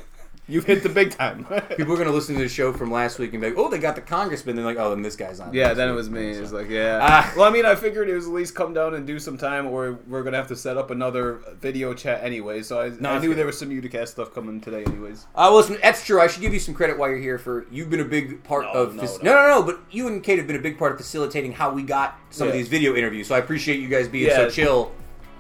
you've hit the big time. People are going to listen to the show from last week and be like, oh, they got the congressman. They're like, oh, then this guy's on. yeah, this then it was me. So- It was like yeah. Ah. well, I mean, I figured it was at least come down and do some time, or we're gonna have to set up another video chat anyway. So I, No, I knew good. there was some Uticast stuff coming today, anyways. Uh, well, listen, that's true. I should give you some credit while you're here for you've been a big part No, of no, fac- no. no, no, no. But you and Kate have been a big part of facilitating how we got some of these video interviews. So I appreciate you guys being Yeah. so chill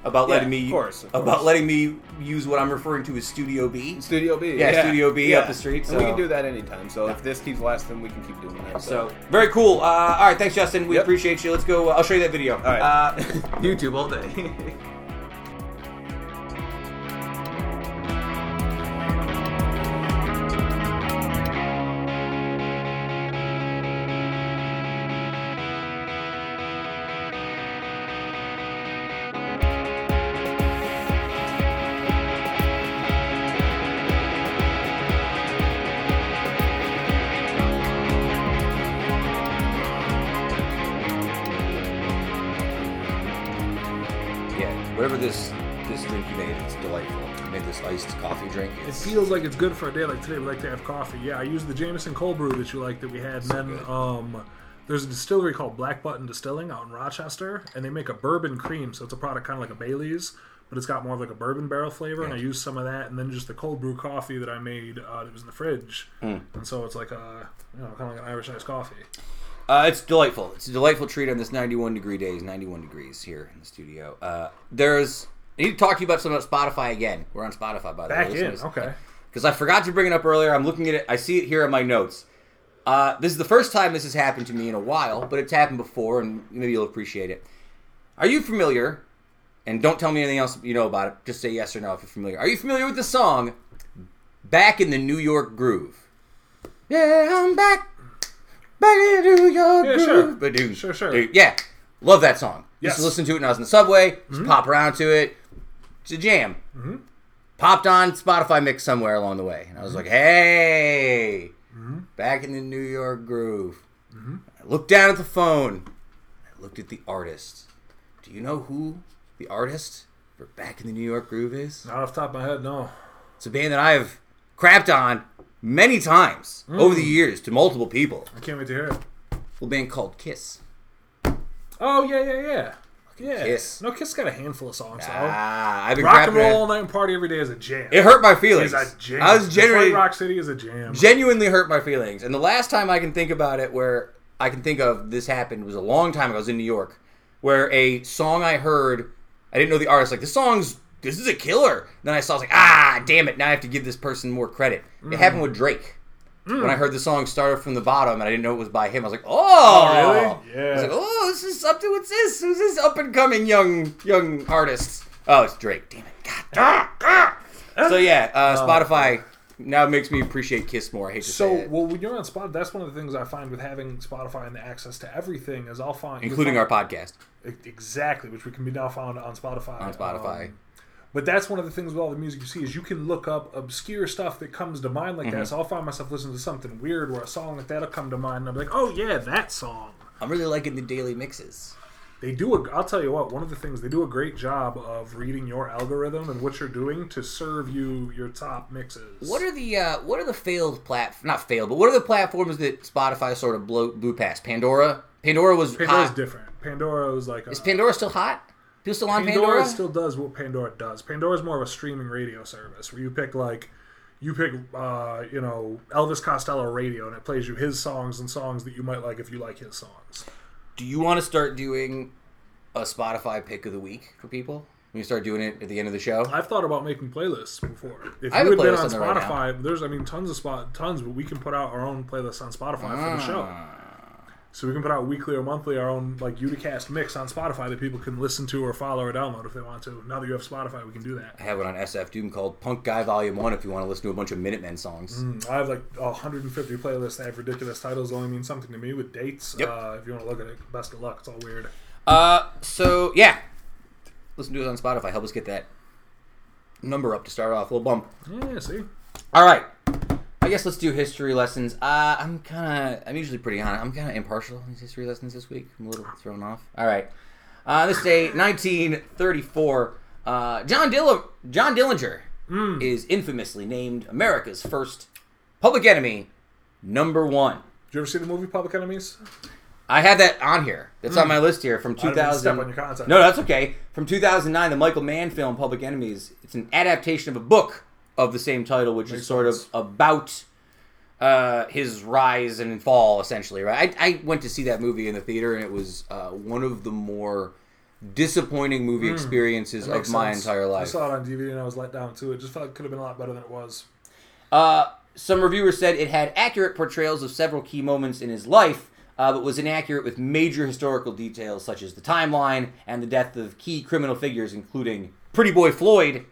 about Yeah, letting me of course, of about letting me use what I'm referring to as Studio B. Studio B. Yeah, Studio B up the street, And we can do that anytime. So if this keeps lasting, we can keep doing that. So very cool. Uh, all right, thanks, Justin. We Yep. appreciate you. Let's go. Uh, I'll show you that video. All right. Uh, YouTube all day. feels like it's good for a day like today. We like to have coffee. Yeah, I used the Jameson cold brew that you like that we had. And then good. um, there's a distillery called Black Button Distilling out in Rochester, and they make a bourbon cream. So it's a product kind of like a Bailey's, but it's got more of like a bourbon barrel flavor. And I used some of that, and then just the cold brew coffee that I made uh, that was in the fridge. Hmm. And so it's like a you know kind of like an Irish iced coffee. uh, it's delightful. It's a delightful treat on this 91 degree day. It's 91 degrees here in the studio. Uh, there's. I need to talk to you about something about Spotify again. We're on Spotify by the Back way. in, listeners. okay. Because I forgot to bring it up earlier. I'm looking at it. I see it here in my notes. Uh, this is the first time this has happened to me in a while, but it's happened before, and maybe you'll appreciate it. Are you familiar? And don't tell me anything else you know about it. Just say yes or no if you're familiar. Are you familiar with the song "Back in the New York Groove"? Yeah, I'm back, back in the New York Yeah, Groove. sure. Ba-doom. Sure, sure. Dude, Yeah, love that song. Used to listen to it when I was in the subway. Just pop around to it. It's a jam popped on Spotify mix somewhere along the way, and I was like, "Hey, mm-hmm. back in the New York groove." Mm-hmm. I looked down at the phone. I looked at the artist. Do you know who the artist for "Back in the New York Groove" is? Not off the top of my head, no. It's a band that I have crapped on many times mm. over the years to multiple people. I can't wait to hear it. A band called Kiss. Oh yeah, yeah, yeah. Yeah. Kiss. No, Kiss got a handful of songs though. Ah, I've been Rock and roll all night and party every day is a jam. It hurt my feelings. is a jam. I was genuinely Rock City is a jam. genuinely hurt my feelings. And the last time I can think about it, where I can think of this happened, was a long time ago. I was in New York, where a song I heard, I didn't know the artist. Like this song's, this is a killer. Then I saw, I was like, ah, damn it! Now I have to give this person more credit. Mm. It happened with Drake. When I heard the song started from the bottom and I didn't know it was by him, I was like, "Oh, Oh, really? I was like, "Oh, this is something. What's this? Who's this up and coming young young artist?" Oh, it's Drake. Damn it! God. Ah, ah. So yeah, uh, Spotify now makes me appreciate Kiss more. I hate to So, say it. well, when you're on Spotify, that's one of the things I find with having Spotify and the access to everything is I'll find including our podcast exactly, which we can be now found on Spotify. on Spotify. Um, but that's one of the things with all the music you see is you can look up obscure stuff that comes to mind like Mm-hmm. that. So I'll find myself listening to something weird where a song like that'll come to mind, and I'm like, oh yeah, that song. I'm really liking the daily mixes. They do. A, I'll tell you what. One of the things they do a great job of reading your algorithm and what you're doing to serve you your top mixes. What are the uh, what are the failed plat not failed, but what are the platforms that Spotify sort of blew, blew past? Pandora. Pandora was Pandora's hot. different. Pandora was like a, Is Pandora still hot? People still on Pandora, Pandora? still does what Pandora does. Pandora's more of a streaming radio service where you pick like you pick uh, you know Elvis Costello radio and it plays you his songs and songs that you might like if you like his songs. Do you want to start doing a Spotify pick of the week for people? When you start doing it at the end of the show? I've thought about making playlists before. If I you had been on there right Spotify, there's I mean tons of spot tons, but we can put out our own playlists on Spotify for the show. So we can put out weekly or monthly our own like Uticast mix on Spotify that people can listen to or follow or download if they want to. Now that you have Spotify, we can do that. I have it on SF Doom called Punk Guy Volume 1 if you want to listen to a bunch of Minutemen songs. I have like 150 playlists that have ridiculous titles that only mean something to me with dates. Yep. Uh, if you want to look at it, best of luck. It's all weird. Uh, so yeah, listen to us on Spotify. Help us get that number up to start off. A little bump. Yeah, see? All right. I guess let's do history lessons. Uh, I'm kind of, I'm usually pretty honest. I'm kind of impartial in these history lessons this week. I'm a little thrown off. All right. Uh, this day, 1934. Uh, John Dill- John Dillinger is infamously named America's first public enemy number one. Did you ever see the movie Public Enemies? I had that on here. That's on my list here from Hmm. I didn't mean to 2000. step on your content. No, that's okay. From 2009, the Michael Mann film Public Enemies. It's an adaptation of a book of the same title, which Makes is sort sense. of about uh, his rise and fall, essentially. Right? I, I went to see that movie in the theater, and it was uh, one of the more disappointing movie experiences of my sense. entire life. I saw it on DVD and I was let down too. It just felt like it could have been a lot better than it was. Uh, some reviewers said it had accurate portrayals of several key moments in his life, uh, but was inaccurate with major historical details such as the timeline and the death of key criminal figures, including Pretty Boy Floyd,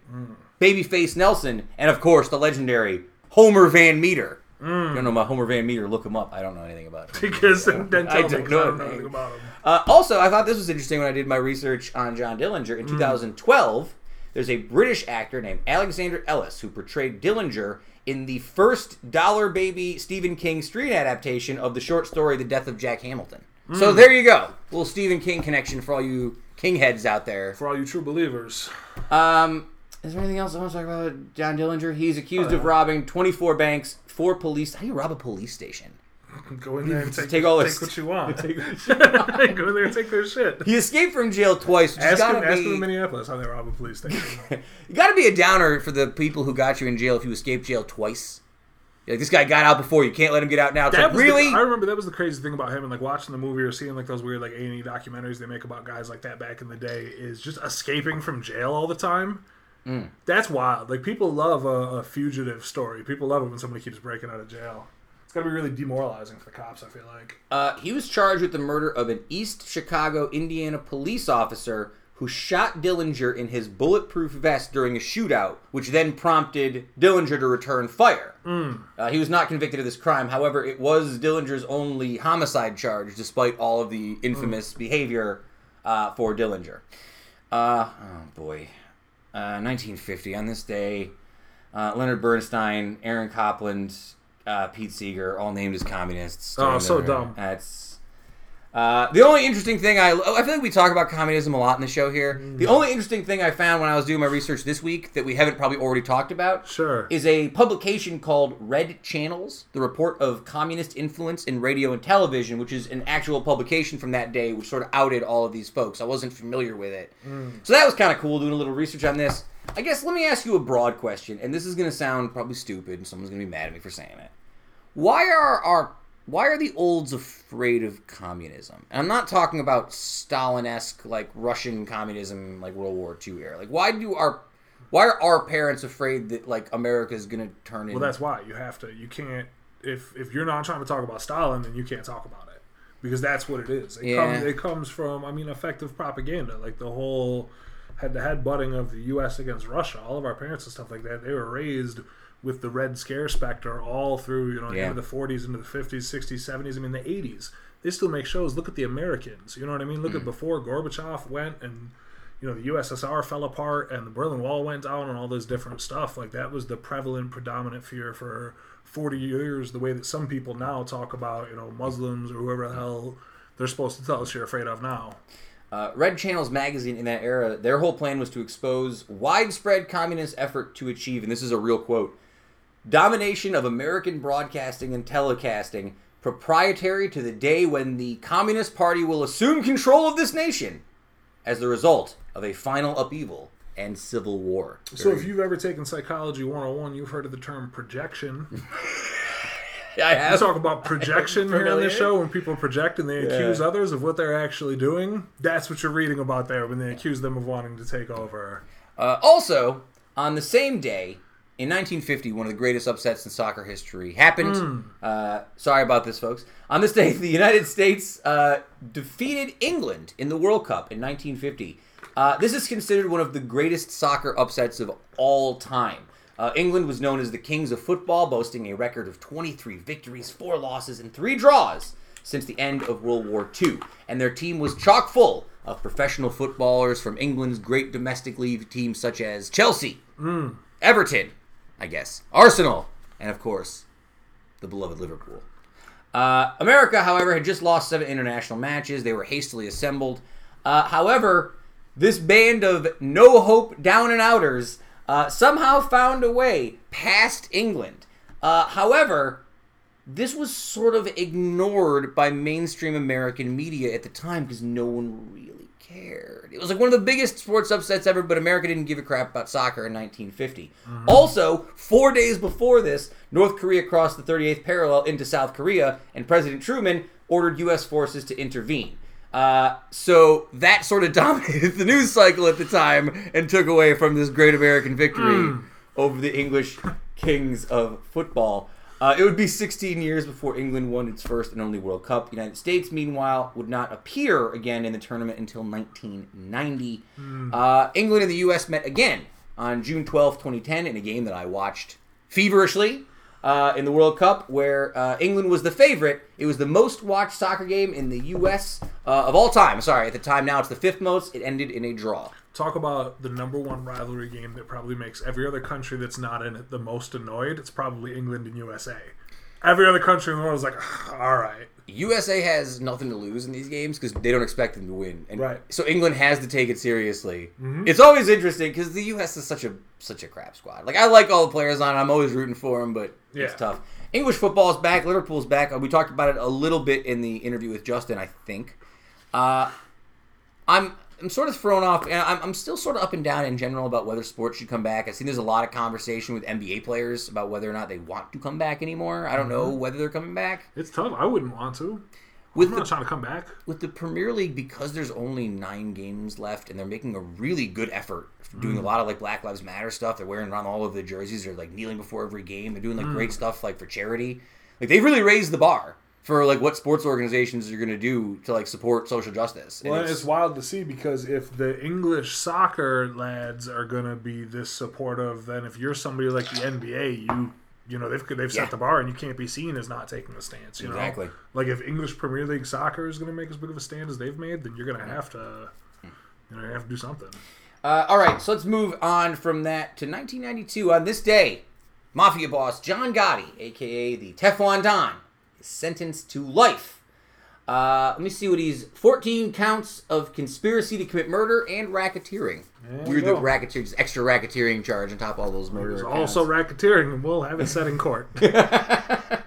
Babyface Nelson, and of course the legendary Homer Van Meter. If you don't know about Homer Van Meter, look him up. I don't know anything about him. Because then I don't know I don't know anything about him. Uh, also, I thought this was interesting when I did my research on John Dillinger. In 2012, there's a British actor named Alexander Ellis who portrayed Dillinger in the first Dollar Baby Stephen King street adaptation of the short story The Death of Jack Hamilton. So there you go. little Stephen King connection for all you King heads out there. For all you true believers. Um, is there anything else I want to talk about John Dillinger? He's accused of uh, robbing 24 banks, four police. How do you rob a police station? Go in there and take, Take all take this- what you want. Go in there and take their shit. He escaped from jail twice, Ask him, gotta ask him in Minneapolis how they rob a police station. You got to be a downer for the people who got you in jail if you escaped jail twice. You're like this guy got out before, you can't let him get out now. It's That like, was the- really? I remember that was the crazy thing about him and like watching the movie or seeing like those weird like A and E documentaries they make about guys like that back in the day is just escaping from jail all the time. Mm. That's wild. Like people love a, a fugitive story. People love it when somebody keeps breaking out of jail. It's gotta be really demoralizing for the cops. I feel like. Uh, he was charged with the murder of an East Chicago, Indiana police officer who shot Dillinger in his bulletproof vest during a shootout, which then prompted Dillinger to return fire. Uh, he was not convicted of this crime. However, it was Dillinger's only homicide charge, despite all of the infamous behavior uh, for Dillinger. Uh, oh boy. Uh, 1950. On this day, uh, Leonard Bernstein, Aaron Copland, uh, Pete Seeger, all named as communists. Oh, so dumb. That's uh, the only interesting thing I I feel like we talk about communism a lot in the show here. Mm. The only interesting thing I found when I was doing my research this week that we haven't probably already talked about Sure. is a publication called Red Channels, the report of communist influence in radio and television, which is an actual publication from that day, which sort of outed all of these folks. I wasn't familiar with it. So that was kind of cool doing a little research on this. I guess let me ask you a broad question, and this is going to sound probably stupid, and someone's going to be mad at me for saying it. Why are our why are the olds afraid of communism? And I'm not talking about Stalin-esque like Russian communism, like World War II era. Like why do our why are our parents afraid that like America is going to turn into Well, that's why you have to. You can't. If if you're not trying to talk about Stalin, then you can't talk about it because that's what it is. It, Yeah. comes, it comes from. I mean, effective propaganda, like the whole head-to-head butting of the U.S. against Russia. All of our parents and stuff like that. They were raised with the Red Scare specter all through you know Yeah. into the 40s, into the 50s, 60s, 70s. I mean, the 80s. They still make shows. Look at the Americans. You know what I mean? Look at before Gorbachev went and you know the USSR fell apart and the Berlin Wall went down and all this different stuff. Like that was the prevalent, predominant fear for 40 years. The way that some people now talk about you know Muslims or whoever the hell they're supposed to tell us you're afraid of now. Uh, Red Channels magazine in that era, their whole plan was to expose widespread communist effort to achieve, and this is a real quote, domination of American broadcasting and telecasting, proprietary to the day when the Communist Party will assume control of this nation as the result of a final upheaval and civil war. So if you've ever taken Psychology 101, you've heard of the term projection. Yeah, I We talk about projection here on Familiar? this show when people project and they accuse others of what they're actually doing. That's what you're reading about there when they accuse them of wanting to take over. Uh, also, on the same day, in 1950, one of the greatest upsets in soccer history happened. Uh, sorry about this, folks. On this day, the United States uh, defeated England in the World Cup in 1950. Uh, this is considered one of the greatest soccer upsets of all time. Uh, England was known as the kings of football, boasting a record of 23 victories, 4 losses, and 3 draws since the end of World War II. And their team was chock full of professional footballers from England's great domestic league teams such as Chelsea, Everton, I guess, Arsenal, and of course, the beloved Liverpool. Uh, America, however, had just lost seven international matches. They were hastily assembled. Uh, however, this band of no hope down and outers uh, somehow found a way past England. Uh, however, this was sort of ignored by mainstream American media at the time because no one really cared. It was like one of the biggest sports upsets ever, but America didn't give a crap about soccer in 1950. Also, four days before this, North Korea crossed the 38th parallel into South Korea, and President Truman ordered U.S. forces to intervene. Uh, so that sort of dominated the news cycle at the time and took away from this great American victory over the English kings of football. Uh, it would be 16 years before England won its first and only World Cup. The United States, meanwhile, would not appear again in the tournament until 1990. Uh, England and the U.S. met again on June 12, 2010, in a game that I watched feverishly uh, in the World Cup, where uh, England was the favorite. It was the most watched soccer game in the U.S. Uh, of all time. Sorry, at the time now it's the fifth most. It ended in a draw. Talk about the number one rivalry game that probably makes every other country that's not in it the most annoyed. It's probably England and USA. Every other country in the world is like, all right. USA has nothing to lose in these games because they don't expect them to win. And Right. So England has to take it seriously. It's always interesting because the U.S. is such a such a crap squad. Like I like all the players on. it. I'm always rooting for them, but it's tough. English football is back. Liverpool's back. Uh, We talked about it a little bit in the interview with Justin. I think. Uh, I'm I'm sort of thrown off, and I'm, I'm still sort of up and down in general about whether sports should come back. I've seen there's a lot of conversation with NBA players about whether or not they want to come back anymore. I don't know mm-hmm. whether they're coming back. It's tough. I wouldn't want to. With I'm the not trying to come back. with the Premier League because there's only nine games left and they're making a really good effort doing a mm. lot of like Black Lives Matter stuff. They're wearing around all of the jerseys. They're like kneeling before every game. They're doing like great mm. stuff like for charity. Like they've really raised the bar for like what sports organizations are going to do to like support social justice. And Well, it's- it's wild to see because if the English soccer lads are going to be this supportive, then if you're somebody like the NBA, you you know they've they've Yeah. set the bar and you can't be seen as not taking a stance. You Exactly. know, like if English Premier League soccer is going to make as big of a stand as they've made, then you're going to have to you know you have to do something. Uh, all right, so let's move on from that to 1992. On this day, Mafia boss John Gotti, aka the Teflon Don, sentenced to life. Uh, let me see what he's 14 counts of conspiracy to commit murder and racketeering. There you Weird that go. racketeering, just extra racketeering charge on top of all those murders. Also racketeering, and we'll have it set in court.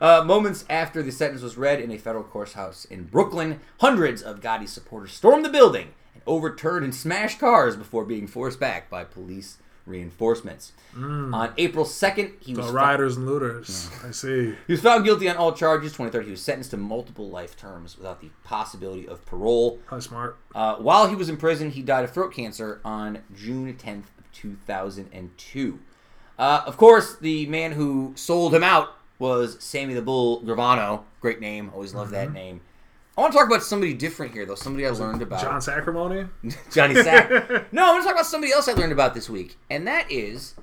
Uh, moments after the sentence was read in a federal courthouse in Brooklyn, hundreds of Gotti supporters stormed the building and overturned and smashed cars before being forced back by police reinforcements. On April 2nd, he was, the fo- rioters and looters. I see. he was found guilty on all charges. 23rd, he was sentenced to multiple life terms without the possibility of parole. How smart. Uh, while he was in prison, he died of throat cancer on June 10th of 2002. Uh, of course, the man who sold him out was Sammy the Bull Gravano. Great name. Always love that name. I want to talk about somebody different here, though. Somebody I learned about. John Sacrimoni. Johnny Sack. no, I want to talk about somebody else I learned about this week, and that is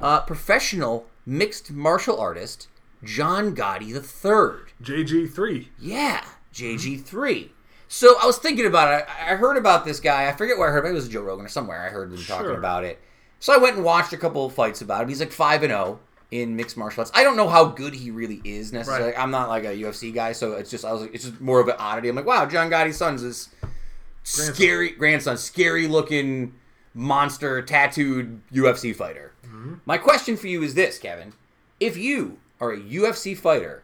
uh, professional mixed martial artist John Gotti III. JG3. Yeah, JG3. So I was thinking about it. I I heard about this guy. I forget where I heard. Maybe it was Joe Rogan or somewhere. I heard them talking about it. So I went and watched a couple of fights about him. He's like five and zero in mixed martial arts. I don't know how good he really is necessarily. Right. I'm not like a UFC guy, so it's just I was like, it's just more of an oddity. I'm like, wow, John Gotti's son's this scary grandson, scary looking monster tattooed UFC fighter. Mm-hmm. My question for you is this, Kevin: If you are a UFC fighter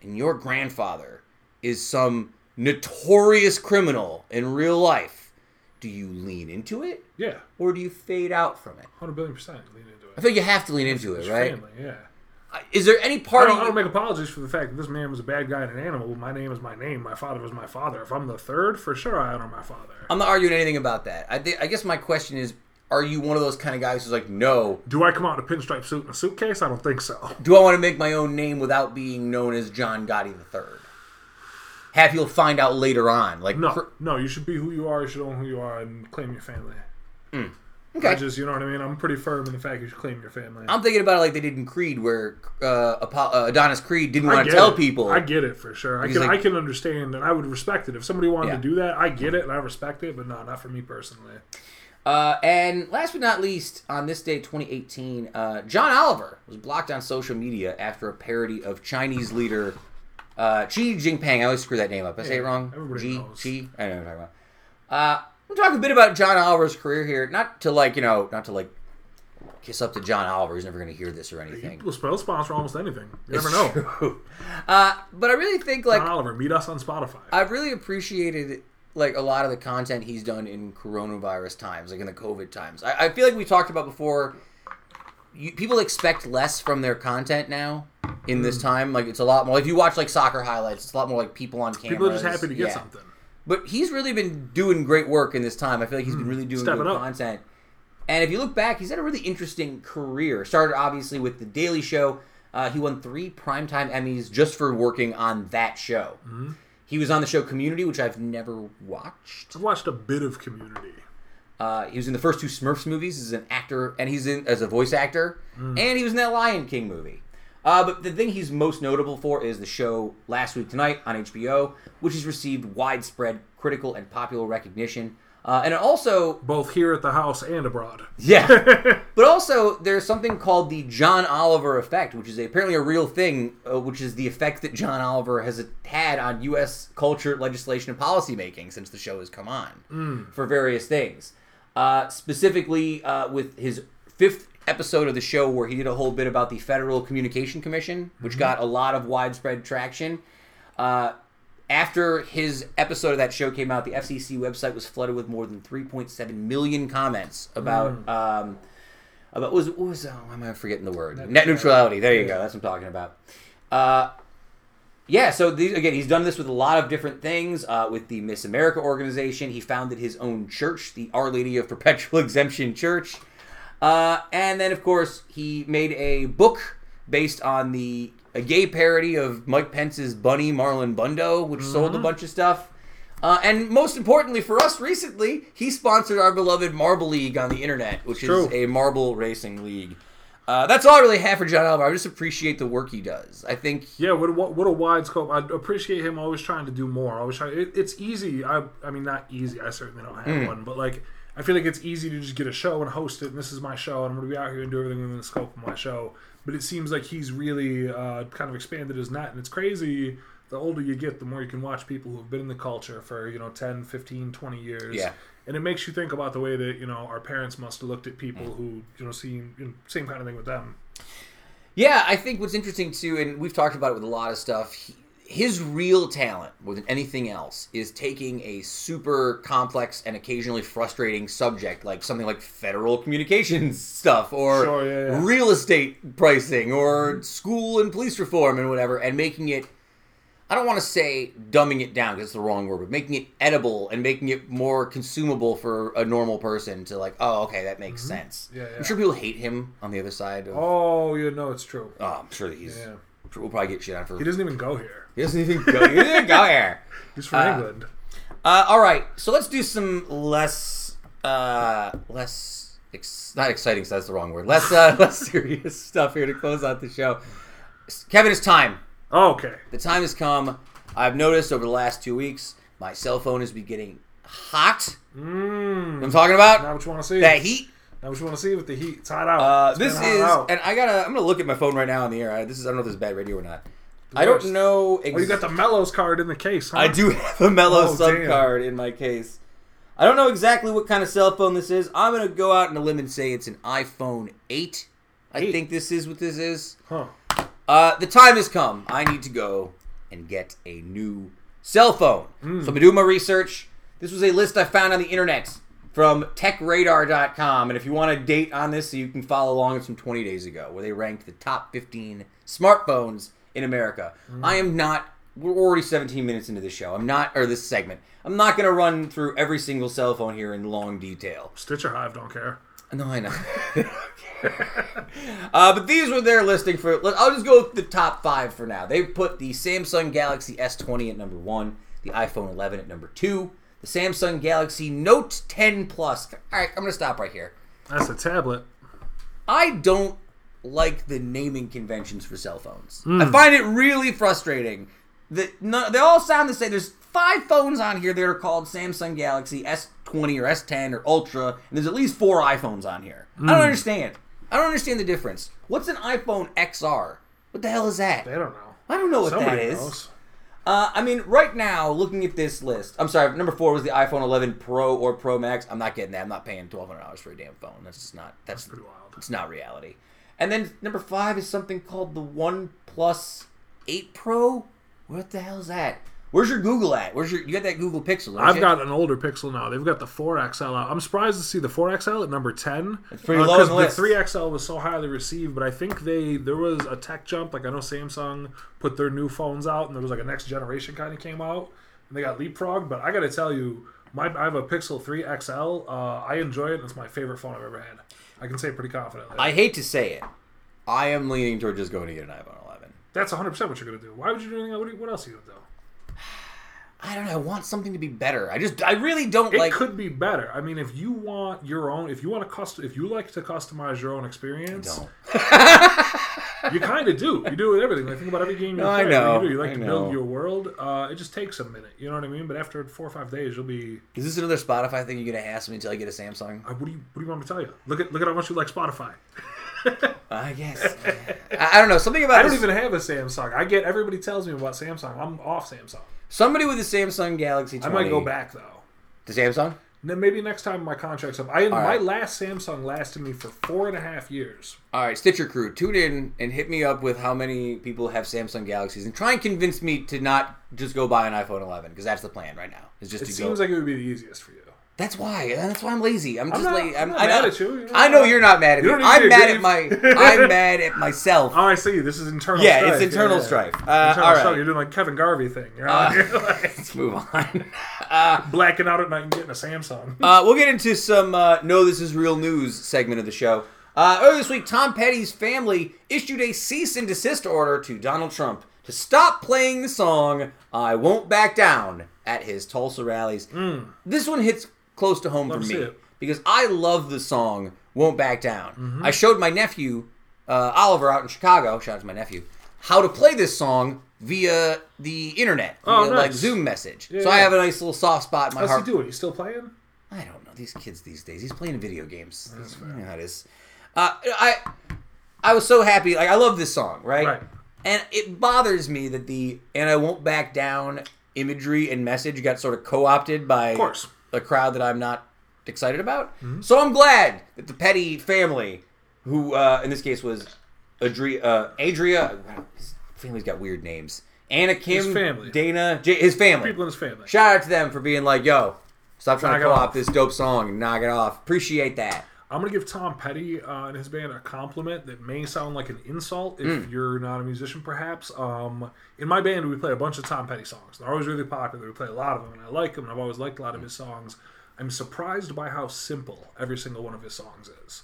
and your grandfather is some notorious criminal in real life, do you lean into it Yeah. or do you fade out from it? 100 billion percent lean into it. I think you have to lean into it, right? family, yeah. Is there any I part don't, of I don't make apologies for the fact that this man was a bad guy and an animal. My name is my name. My father was my father. If I'm the third, for sure I honor my father. I'm not arguing anything about that. I, thi- I guess my question is: Are you one of those kind of guys who's like, no? Do I come out in a pinstripe suit and a suitcase? I don't think so. Do I want to make my own name without being known as John Gotti the Third? Have you'll find out later on, like No, no. You should be who you are. You should own who you are and claim your family. Hmm. Okay. I just, you know what I mean. I'm pretty firm in the fact you should claim your family. I'm thinking about it like they did in Creed, where uh, uh, Adonis Creed didn't I want to tell it. people. I get it for sure. I can, like- I can understand and I would respect it if somebody wanted Yeah. to do that. I get it and I respect it, but no, not for me personally. Uh, and last but not least, on this day, 2018, uh, John Oliver was blocked on social media after a parody of Chinese leader uh, Xi Jinping. I always screw that name up. I say it wrong. everybody Xi, knows. Xi. I know what I'm talking about. Talk a bit about John Oliver's career here. Not to like, you know, not to like kiss up to John Oliver. He's never going to hear this or anything. We'll spell sponsor almost anything. You never It's know. true. Uh, but I really think like John Oliver, meet us on Spotify. I've really appreciated like a lot of the content he's done in coronavirus times, like in the COVID times. I, I feel like we talked about before. You, people expect less from their content now in this Mm. time. Like it's a lot more. If you watch like soccer highlights, it's a lot more like people on camera. People are just happy to get yeah. something. But he's really been doing great work in this time. I feel like he's been really doing Stepping good up. content. And if you look back, he's had a really interesting career. Started obviously with the Daily Show. Uh, he won three primetime Emmys just for working on that show. He was on the show Community, which I've never watched. I've watched a bit of Community. Uh, he was in the first two Smurfs movies as an actor, and he's in as a voice actor, and he was in that Lion King movie. Uh, but the thing he's most notable for is the show Last Week Tonight on HBO, which has received widespread critical and popular recognition. Uh, and it also, Both here at the house and abroad. yeah, but also there's something called the John Oliver effect, which is apparently a real thing, uh, which is the effect that John Oliver has had on U.S. culture, legislation, and policymaking since the show has come on for various things. Uh, specifically, uh, with his fifth episode of the show, where he did a whole bit about the Federal Communication Commission, which got a lot of widespread traction. Uh, after his episode of that show came out, the FCC website was flooded with more than 3.7 million comments about um, about what was what was why am I forgetting the word net neutrality? There you go. That's what I'm talking about. Uh, yeah, so these, again, he's done this with a lot of different things. Uh, with the Miss America organization, he founded his own church, the Our Lady of Perpetual Exemption Church. Uh, and then, of course, he made a book based on the a gay parody of Mike Pence's Bunny Marlon Bundo, which sold a bunch of stuff. Uh, and most importantly for us recently, he sponsored our beloved Marble League on the internet, which True. is a marble racing league. Uh, that's all I really have for John Oliver. I just appreciate the work he does. I think Yeah, what, what what a wide scope. I appreciate him always trying to do more. Always trying. It, it's easy. I I mean, not easy. I certainly don't have one, but like I feel like it's easy to just get a show and host it. And this is my show, and I'm gonna be out here and do everything within the scope of my show. But it seems like he's really uh, kind of expanded his net, and it's crazy. The older you get, the more you can watch people who have been in the culture for, you know, 10, 15, 20 years. Yeah. And it makes you think about the way that, you know, our parents must have looked at people who, you know, seeing you know, same kind of thing with them. Yeah, I think what's interesting too, and we've talked about it with a lot of stuff. He, his real talent, more than anything else, is taking a super complex and occasionally frustrating subject, like something like federal communications stuff, or Sure, yeah, yeah. real estate pricing, or school and police reform, and whatever, and making it. I don't want to say dumbing it down because it's the wrong word, but making it edible and making it more consumable for a normal person to like, oh, okay, that makes sense. Mm-hmm. Yeah, yeah. I'm sure people hate him on the other side. Of, Oh, you know, it's true. Oh, I'm sure that he's. Yeah. We'll probably get shit on for. He doesn't even go here. He doesn't even go. He doesn't even go here. He's from Uh, England. Uh, all right, so let's do some less, uh, less, ex- not exciting. So that's the wrong word. Less, uh, less serious stuff here to close out the show. Kevin, it's time. Oh, okay. The time has come. I've noticed over the last two weeks, my cell phone has been getting hot. Mmm. I'm talking about Now what you want to see? that heat. Now what you want to see with the heat? It's hot out. Uh, It's this hot is, out. and I gotta. I'm gonna look at my phone right now on the air. I, this is. I don't know if this is bad radio or not. I don't know. oh, you got the Mellows card in the case, huh? I do have a Mellow Oh, sub damn. card in my case. I don't know exactly what kind of cell phone this is. I'm gonna go out on a limb and say it's an iPhone 8. I Eight. think this is what this is. Huh. Uh, the time has come. I need to go and get a new cell phone. Hmm. So I'm gonna do my research. This was a list I found on the internet from TechRadar.com, and if you want a date on this, so you can follow along, it's from 20 days ago, where they ranked the top 15 smartphones in America. Hmm. I am not. We're already 17 minutes into this show. I'm not, or this segment. I'm not gonna run through every single cell phone here in long detail. Stitcher Hive don't care. No, I know. uh, but these were their listing for. I'll just go with the top five for now. They put the Samsung Galaxy S20 at number one, the iPhone 11 at number two, the Samsung Galaxy Note 10 Plus. All right, I'm gonna stop right here. That's a tablet. I don't like the naming conventions for cell phones. I find it really frustrating. That no, they all sound the same. There's five phones on here that are called Samsung Galaxy S20 or S10 or Ultra, and there's at least four iPhones on here. I don't understand. I don't understand the difference. What's an iPhone XR? What the hell is that? They don't know. I don't know what Somebody that is. knows. Uh, I mean, right now, looking at this list, I'm sorry. Number four was the iPhone 11 Pro or Pro Max. I'm not getting that. I'm not paying $1,200 for a damn phone. That's just not. That's Pretty wild. it's not reality. And then number five is something called the One Plus Eight Pro. What the hell is that? Where's your Google at? Where's your? You got that Google Pixel? I've you? got an older Pixel now. They've got the 4XL out. I'm surprised to see the 4XL at number 10. It's pretty low on the the 3XL was so highly received, but I think they there was a tech jump. Like I know Samsung put their new phones out, and there was like a next generation kind of came out. and they got leapfrogged. But I got to tell you, my I have a Pixel 3 XL. Uh, I enjoy it. It's my favorite phone I've ever had. I can say pretty confidently. I hate to say it. I am leaning toward just going to get an iPhone 11. That's 100 percent what you're gonna do. Why would you do anything? What, do you- what else are you gonna do? I don't know. I want something to be better. I just, I really don't It like. It could be better. I mean, if you want your own, if you want to custom, if you like to customize your own experience, don't. you kind of do. You do it with everything. Like think about every game you No, I know. You, do. you like I to know. build your world. Uh, it just takes a minute. You know what I mean? But after four or five days, you'll be. Is this another Spotify thing you're gonna ask me until I get a Samsung? Uh, what do you What do you want me to tell you? Look at Look at how much you like Spotify. I guess. I, I don't know. Something about I don't this- even have a Samsung. I get everybody tells me about Samsung. I'm off Samsung. somebody with a Samsung Galaxy. 20, I might go back though. to Samsung. Then maybe next time my contract's up. I my right. last Samsung lasted me for four and a half years. All right, Stitcher crew, tune in and hit me up with how many people have Samsung Galaxies, and try and convince me to not just go buy an iPhone 11 because that's the plan right now. Is just It seems go. like it would be the easiest for you. That's why. That's why I'm lazy. I'm just lazy. I'm, I'm not mad at you, you know? I know you're not mad at me. don't need to I'm mad at my. I'm mad at myself. Oh, I see. This is internal. Yeah, strife. it's internal Yeah, yeah. strife. Uh, Internal all strife. You're doing like Kevin Garvey thing. You're Uh, like, Let's move on. Uh, blacking out at night and getting a Samsung. Uh, we'll get into some uh, No This Is Real News segment of the show. Uh, earlier this week, Tom Petty's family issued a cease and desist order to Donald Trump to stop playing the song I Won't Back Down at his Tulsa rallies. This one hits close to home Love for to me because I love the song Won't Back Down. I showed my nephew, uh, Oliver, out in Chicago, shout out to my nephew, how to play this song via the internet, Oh, via, like. Zoom message. Yeah, so I have a nice little soft spot in my How's heart. he doing? He's still playing? I don't know these kids these days. He's playing video games. You know how it is. Uh, I I was so happy. Like I love this song, right? Right. And it bothers me that the and I won't back down imagery and message got sort of co-opted by Of course. A crowd that I'm not excited about. So I'm glad that the Petty family, who uh, in this case was Adria, uh, Adria, his family's got weird names. AnnaKim, His family. Dana, J- his family. People in his family. Shout out to them for being like, yo, stop trying Knock to co-op off. this dope song and knock it off. Appreciate that. I'm gonna give Tom Petty uh, and his band a compliment that may sound like an insult if Mm. you're not a musician, perhaps. Um, in my band, we play a bunch of Tom Petty songs. They're always really popular. We play a lot of them, and I like them. And I've always liked a lot of his songs. I'm surprised by how simple every single one of his songs is.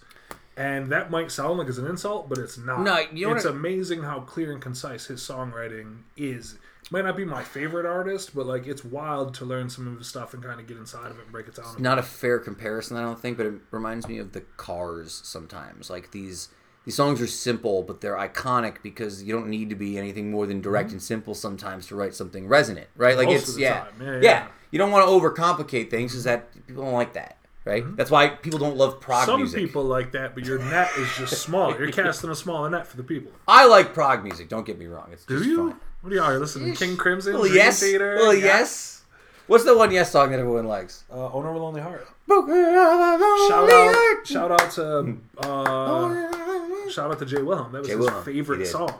And that might sound like it's an insult, but it's not. No, you know it's amazing how clear and concise his songwriting is. Might not be my favorite artist, but like it's wild to learn some of his stuff and kind of get inside of it and break it down. Not a fair comparison, I don't think, but it reminds me of the Cars sometimes. Like these these songs are simple, but they're iconic because you don't need to be anything more than direct and simple sometimes to write something resonant, right? Like Mm-hmm. Most it's yeah. Yeah, yeah, yeah. You don't want to overcomplicate things because that people don't like that, right? That's why people don't love prog Mm-hmm. Some music. people like that, but your net is just smaller. You're casting a smaller net for the people. I like prog music. Don't get me wrong. It's Do just you? fun. What do are? Listening to King Crimson? Well, Dream yes. Theater? Well, Yeah. yes. What's the one yes song that everyone likes? Uh, Owner of a Lonely Heart. Broken Shout out! Shout out to uh, shout out to Jay Willem. That was Jay his Willem, he favorite song.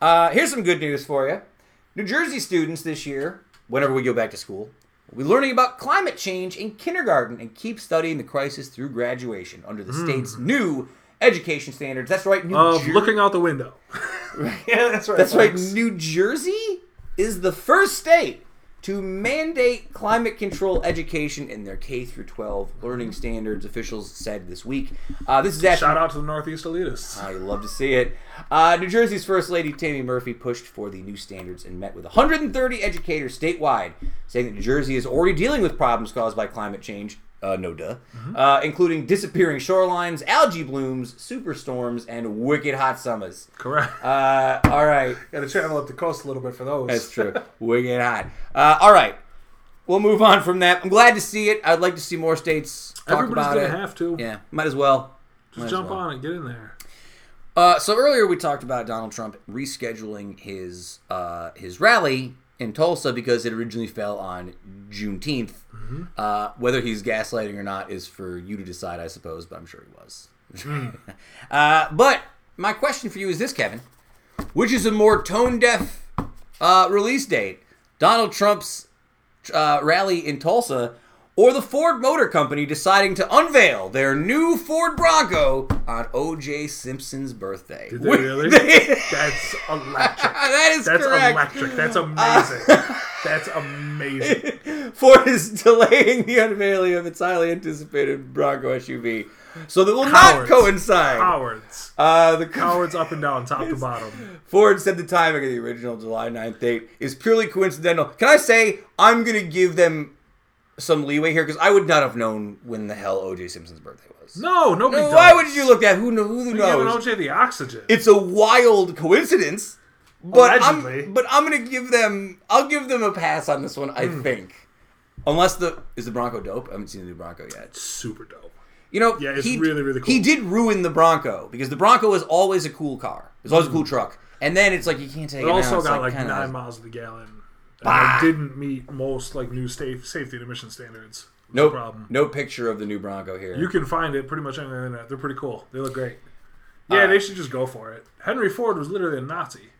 Uh, here's some good news for you. New Jersey students this year, whenever we go back to school, will be learning about climate change in kindergarten and keep studying the crisis through graduation under the state's new education standards. That's right, New Of Jer- looking out the window. yeah, that's right. That's right. folks. New Jersey is the first state to mandate climate control education in their K through 12 learning standards. Officials said this week. Uh, this is after Shout out to the Northeast elitists. I love to see it. Uh, New Jersey's First Lady Tammy Murphy pushed for the new standards and met with 130 educators statewide, saying that New Jersey is already dealing with problems caused by climate change. Uh, no duh. Uh, including disappearing shorelines, algae blooms, superstorms, and wicked hot summers. Correct. Uh, all right. Got to travel up the coast a little bit for those. That's true. wicked hot. Uh, all right. We'll move on from that. I'm glad to see it. I'd like to see more states talk Everybody's about it. have to. Yeah, might as well. Just as jump well. on it. Get in there. Uh, so earlier we talked about Donald Trump rescheduling his uh, his rally in Tulsa because it originally fell on Juneteenth. Uh, whether he's gaslighting or not is for you to decide, I suppose. But I'm sure he was. uh, but my question for you is this, Kevin: Which is a more tone deaf uh, release date? Donald Trump's uh, rally in Tulsa or the Ford Motor Company deciding to unveil their new Ford Bronco on O.J. Simpson's birthday. Did they really? That's electric. that is That's correct. electric. That's amazing. That's amazing. Ford is delaying the unveiling of its highly anticipated Bronco SUV, so that will Cowards. not coincide. Cowards. Uh, the Cowards up and down, top to bottom. Ford said the timing of the original July 9th date is purely coincidental. Can I say I'm gonna give them some leeway here because I would not have known when the hell O.J. Simpson's birthday was. No, nobody No, why would you look at who, who Giving knows? OJ the oxygen. It's a wild coincidence, but Allegedly. I'm but I'm gonna give them I'll give them a pass on this one. I Hmm. think, unless the is the Bronco dope. I haven't seen the new Bronco yet. It's super dope. You know, Yeah, it's he, really, really cool. He did ruin the Bronco because the Bronco is always a cool car. It's always a Hmm. cool truck, and then it's like you can't take It it. also got like, kinda- nine miles to the gallon. And Bah. it didn't meet most like new state safety and emission standards. No No problem. No picture of the new Bronco here. You can find it pretty much on the internet. They're pretty cool. They look great. Yeah, Uh, they should just go for it. Henry Ford was literally a Nazi.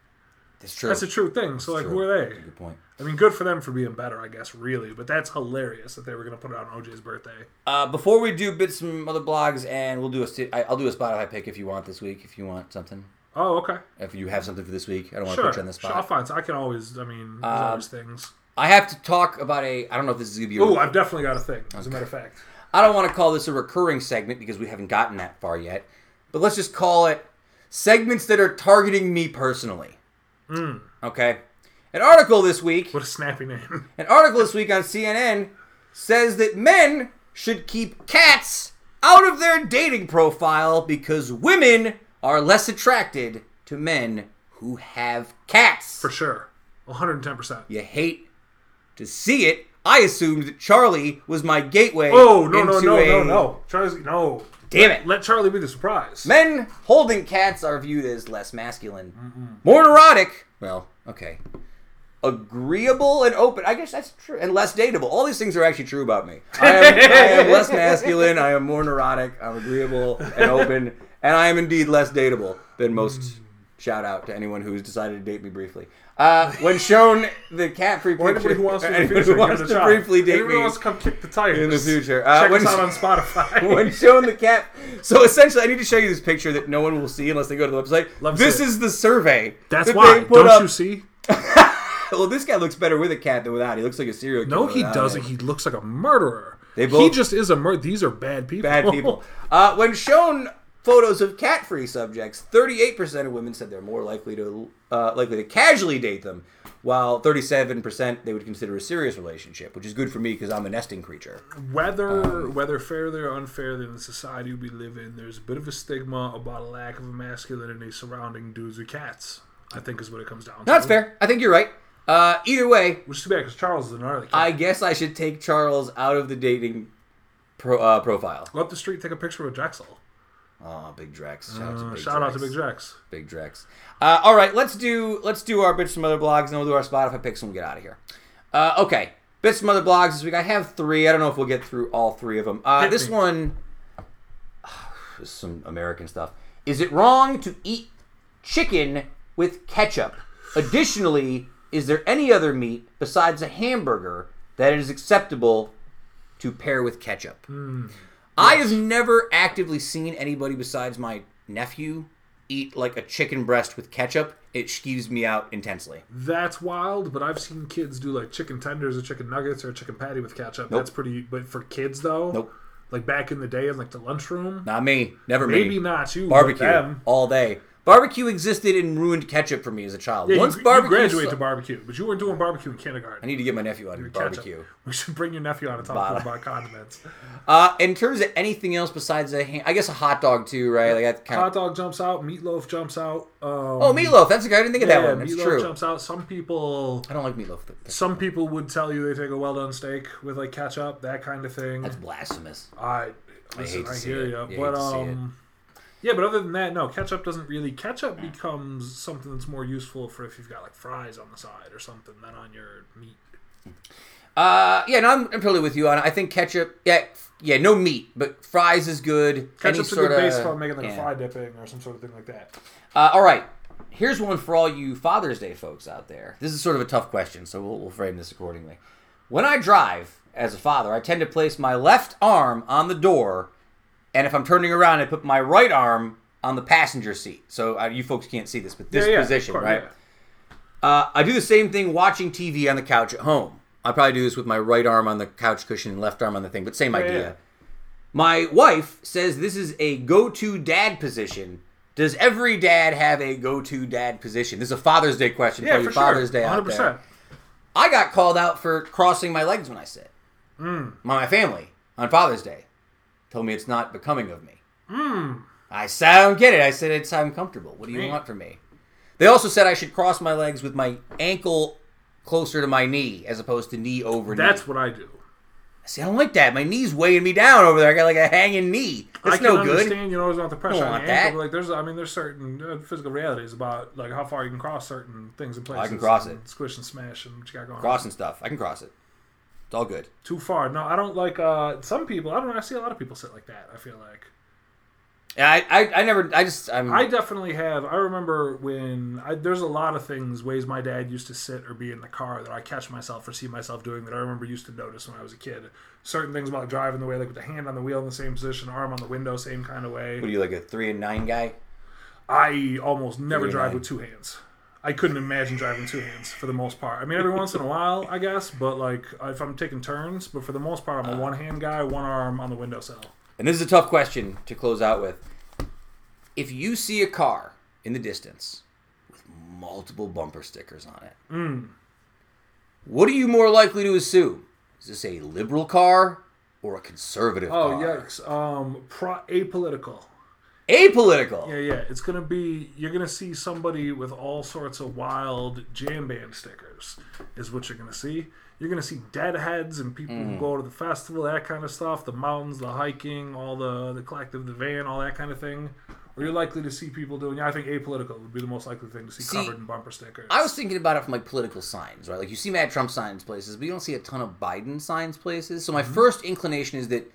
That's true. That's a true thing. So like, True. who are they? Good point. I mean, good for them for being better, I guess. Really, but that's hilarious that they were going to put it on OJ's birthday. Uh, before we do bits from other blogs, and we'll do a I'll do a Spotify pick if you want this week. If you want something, Oh, okay. if you have something for this week, I don't want Sure. to put you on the sure. I'll spot. find. I can always. I mean, there's Um, always things. I have to talk about a. I don't know if this is gonna be. Oh, I've definitely got a thing. As a matter of fact. I don't want to call this a recurring segment because we haven't gotten that far yet. But let's just call it segments that are targeting me personally. Okay. An article this week, What a snappy name. an article this week on CNN says that men should keep cats out of their dating profile because women are less attracted to men who have cats. For sure. 110%. You hate to see it. I assumed that Charlie was my gateway. Oh, no, no, no, a- no, no. Charlie, no. Damn it. Let Charlie be the surprise. Men holding cats are viewed as less masculine, mm-hmm. more neurotic. Well, okay. Agreeable and open. I guess that's true. And less dateable. All these things are actually true about me. I am, I am less masculine. I am more neurotic. I'm agreeable and open. And I am indeed less dateable than most. Shout out to anyone who's decided to date me briefly. Uh, when shown the cat free picture, anybody who wants to, future, who wants give it a to briefly date Anyone me wants to come kick the tires in the future. Uh, Check when- us out on Spotify. when shown the cat. So essentially, I need to show you this picture that no one will see unless they go to the website. Love this it. is the survey. That's that why. Don't up. you see? Well, this guy looks better with a cat than without. He looks like a serial killer. No, he doesn't. it. He looks like a murderer. They he just is a murderer. These are bad people. Bad people. Uh, when shown photos of cat-free subjects, 38% of women said they're more likely to uh, likely to casually date them, while 37% they would consider a serious relationship, which is good for me because I'm a nesting creature. whether Um, whether fairly or unfairly in the society we live in, there's a bit of a stigma about a lack of masculinity surrounding dudes with cats. I think is what it comes down to. That's fair. I think you're right. Uh, either way, Which is too bad because Charles is an gnarly cat. I guess I should take Charles out of the dating pro, uh, profile. Go up the street, take a picture with Drexel. Oh, Big Drex! Shout out to Uh, Big shout out to Big Drex. Big Drex. Uh, all right, let's do let's do our bits from other blogs, and then we'll do our Spotify picks, and we'll get out of here. Uh, okay, bits from other blogs this week. I have three. I don't know if we'll get through all three of them. Uh, this me. one is some American stuff. Is it wrong to eat chicken with ketchup? Additionally, is there any other meat besides a hamburger that is acceptable to pair with ketchup? I have never actively seen anybody besides my nephew eat like a chicken breast with ketchup. It skews me out intensely. That's wild, but I've seen kids do like chicken tenders or chicken nuggets or a chicken patty with ketchup. That's pretty. But for kids though, Nope. Like back in the day in like the lunchroom, Not me. Never maybe me. Maybe not you. Barbecue them. all day. Barbecue existed and ruined ketchup for me as a child. Yeah, Once you, you barbecue, graduated so- to barbecue, but you weren't doing barbecue in kindergarten. I need to get my nephew on Ketchup. barbecue. We should bring your nephew on and talk about condiments. Uh, in terms of anything else besides a, ham, I guess a hot dog too, right? Like that kind Hot of. dog jumps out, meatloaf jumps out. Um, Oh, meatloaf. That's a good. I didn't think of yeah, that one. That's meatloaf true. jumps out. Some people, I don't like meatloaf. some people would tell you they take a well done steak with like ketchup, that kind of thing. That's blasphemous. I listen, hate to I, hear it. you, You hate but to see it. um, yeah, but other than that, no, ketchup doesn't really. Ketchup becomes something that's more useful for if you've got like fries on the side or something than on your meat. Uh, yeah, no, I'm, I'm totally with you on it. I think ketchup. Yeah, yeah, no meat, but fries is good. Ketchup's a Any good sorta- base for making like yeah. a fry dipping or some sort of thing like that. Uh, all right, here's one for all you Father's Day folks out there. This is sort of a tough question, so we'll, we'll frame this accordingly. When I drive as a father, I tend to place my left arm on the door, and if I'm turning around, I put my right arm on the passenger seat. So uh, you folks can't see this, but this Yeah, yeah, position, course, right? yeah. Uh, I do the same thing watching TV on the couch at home. I probably do this with my right arm on the couch cushion and left arm on the thing, but same idea. My wife says this is a go-to dad position. Does every dad have a go-to dad position? This is a Father's Day question for you for Father's sure. Day out 100%. there. I got called out for crossing my legs when I sit. Hmm. My family on Father's Day told me it's not becoming of me. Hmm. I said I don't get it. I said it's uncomfortable. What do you Man. want from me? They also said I should cross my legs with my ankle closer to my knee as opposed to knee over knee. That's what I do. See, I don't like that. My knee's weighing me down over there. I got like a hanging knee. I can no good. understand you always not the pressure Don't on want ankle, that. but like there's, I mean, there's certain uh, physical realities about like how far you can cross certain things in places. I can cross and it. Squish and smash and what you got going. on. Crossing stuff. I can cross it. It's all good. Too far. No, I don't like. uh Some people. I don't know. I see a lot of people sit like that. I feel like. Yeah, I, I, I never. I just. I'm. I definitely have. I remember when I, there's a lot of things ways my dad used to sit or be in the car that I catch myself or see myself doing that I remember used to notice when I was a kid. Certain things about driving the way, like with the hand on the wheel in the same position, arm on the window, same kind of way. what are you like a three and nine guy? I almost never drive nice. with two hands. I couldn't imagine driving two hands for the most part. I mean, every once in a while, I guess, but like if I'm taking turns, but for the most part, I'm a one hand guy, one arm on the windowsill. And this is a tough question to close out with. If you see a car in the distance with multiple bumper stickers on it, Hmm. what are you more likely to assume? Is this a liberal car or a conservative car? Oh, car? yikes. Um, pro- apolitical. Apolitical. Yeah, yeah. It's gonna be. You're gonna see somebody with all sorts of wild jam band stickers. Is what you're gonna see. You're gonna see deadheads and people Mm. who go to the festival, that kind of stuff. The mountains, the hiking, all the the collective, the van, all that kind of thing. Or you're likely to see people doing. Yeah, I think apolitical would be the most likely thing to see, See, covered in bumper stickers. I was thinking about it from like political signs, right? Like you see mad Trump signs places, but you don't see a ton of Biden signs places. So my Mm-hmm. first inclination is that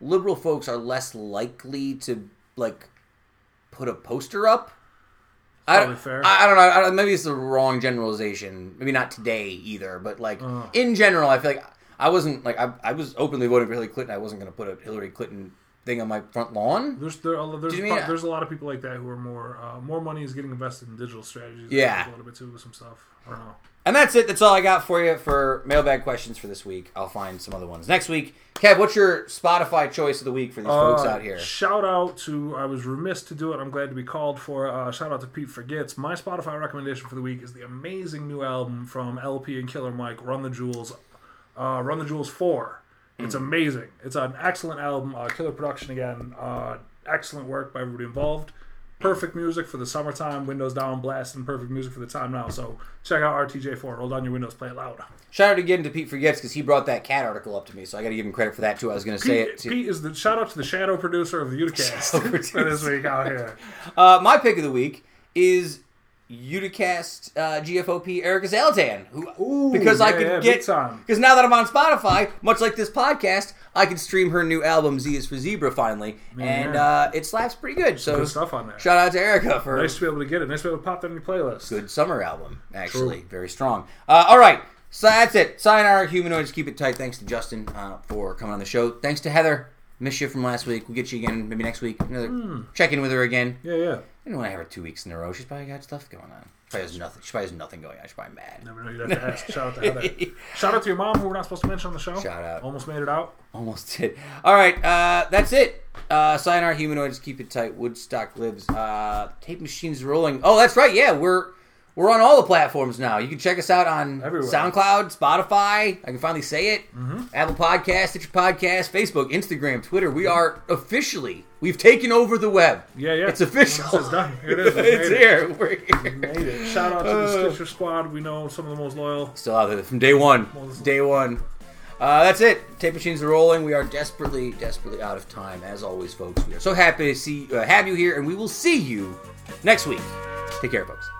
liberal folks are less likely to like put a poster up. I Probably fair. I, I don't know. I don't- maybe it's the wrong generalization. Maybe not today either, but like Uh. in general, I feel like I wasn't like I, I was openly voting for Hillary Clinton. I wasn't going to put a Hillary Clinton thing on my front lawn. There's there, there's, you pro- there's a lot of people like that who are more uh, more money is getting invested in digital strategies. Yeah. a little bit too with some stuff. I don't know. And that's it. That's all I got for you for mailbag questions for this week. I'll find some other ones next week. Kev, what's your Spotify choice of the week for these folks Uh, out here? Shout out to I was remiss to do it. I'm glad to be called for. Uh, shout out to Pete Forgets. My Spotify recommendation for the week is the amazing new album from El-P and Killer Mike, Run the Jewels. Uh, Run the Jewels Four. It's amazing. It's an excellent album. Uh, killer production again. Uh, excellent work by everybody involved. Perfect music for the summertime. Windows down, blasting. Perfect music for the time now. So check out RTJ4. Roll down your windows, play it loud. Shout out again to Pete Forgets because he brought that cat article up to me, so I got to give him credit for that too. I was going to say Pete, it. Too. Pete is the shout out to the shadow producer of the Uticast for this week out here. Uh, my pick of the week is Uticast uh, GFOP Erica Zalatan, who Ooh, because I yeah, could yeah, get because now that I'm on Spotify, much like this podcast, I can stream her new album Z is for Zebra finally, and uh, it slaps pretty good. So Good stuff on there. shout out to Erica for Nice to be able to get it. Nice to be able to pop that in your playlist. good summer album, actually. True. Very strong. Uh, all right. So that's it. Sayonara, humanoids. Keep it tight. Thanks to Justin uh, for coming on the show. Thanks to Heather. Miss you from last week. We'll get you again maybe next week. Another Hmm. check in with her again. Yeah, yeah. I don't want to have her two weeks in a row. She's probably got stuff going on. She probably has nothing. She probably has nothing going on. She's probably mad. Never know. You'd have to ask. Shout out to Heather. Shout out to your mom, who we're not supposed to mention on the show. Shout out. Almost made it out. Almost did. All right. Uh, that's it. Uh, Sayonara, humanoids. Keep it tight. Woodstock lives. Uh, tape machines rolling. Oh, that's right. Yeah, we're we're on all the platforms now. You can check us out on Everywhere. SoundCloud, Spotify. I can finally say it. Mm-hmm. Apple Podcast, Stitcher Podcast, Facebook, Instagram, Twitter. We are officially. We've taken over the web. Yeah, yeah. It's official. It's done. Here it is. We it's made it. here. We're here. Made it. Shout out to Uh. the Stitcher Squad. We know some of the most loyal. Still out there from day one. Day one. Uh, that's it. Tape machines are rolling. We are desperately, desperately out of time. As always, folks, we are so happy to see uh, have you here, and we will see you next week. Take care, folks.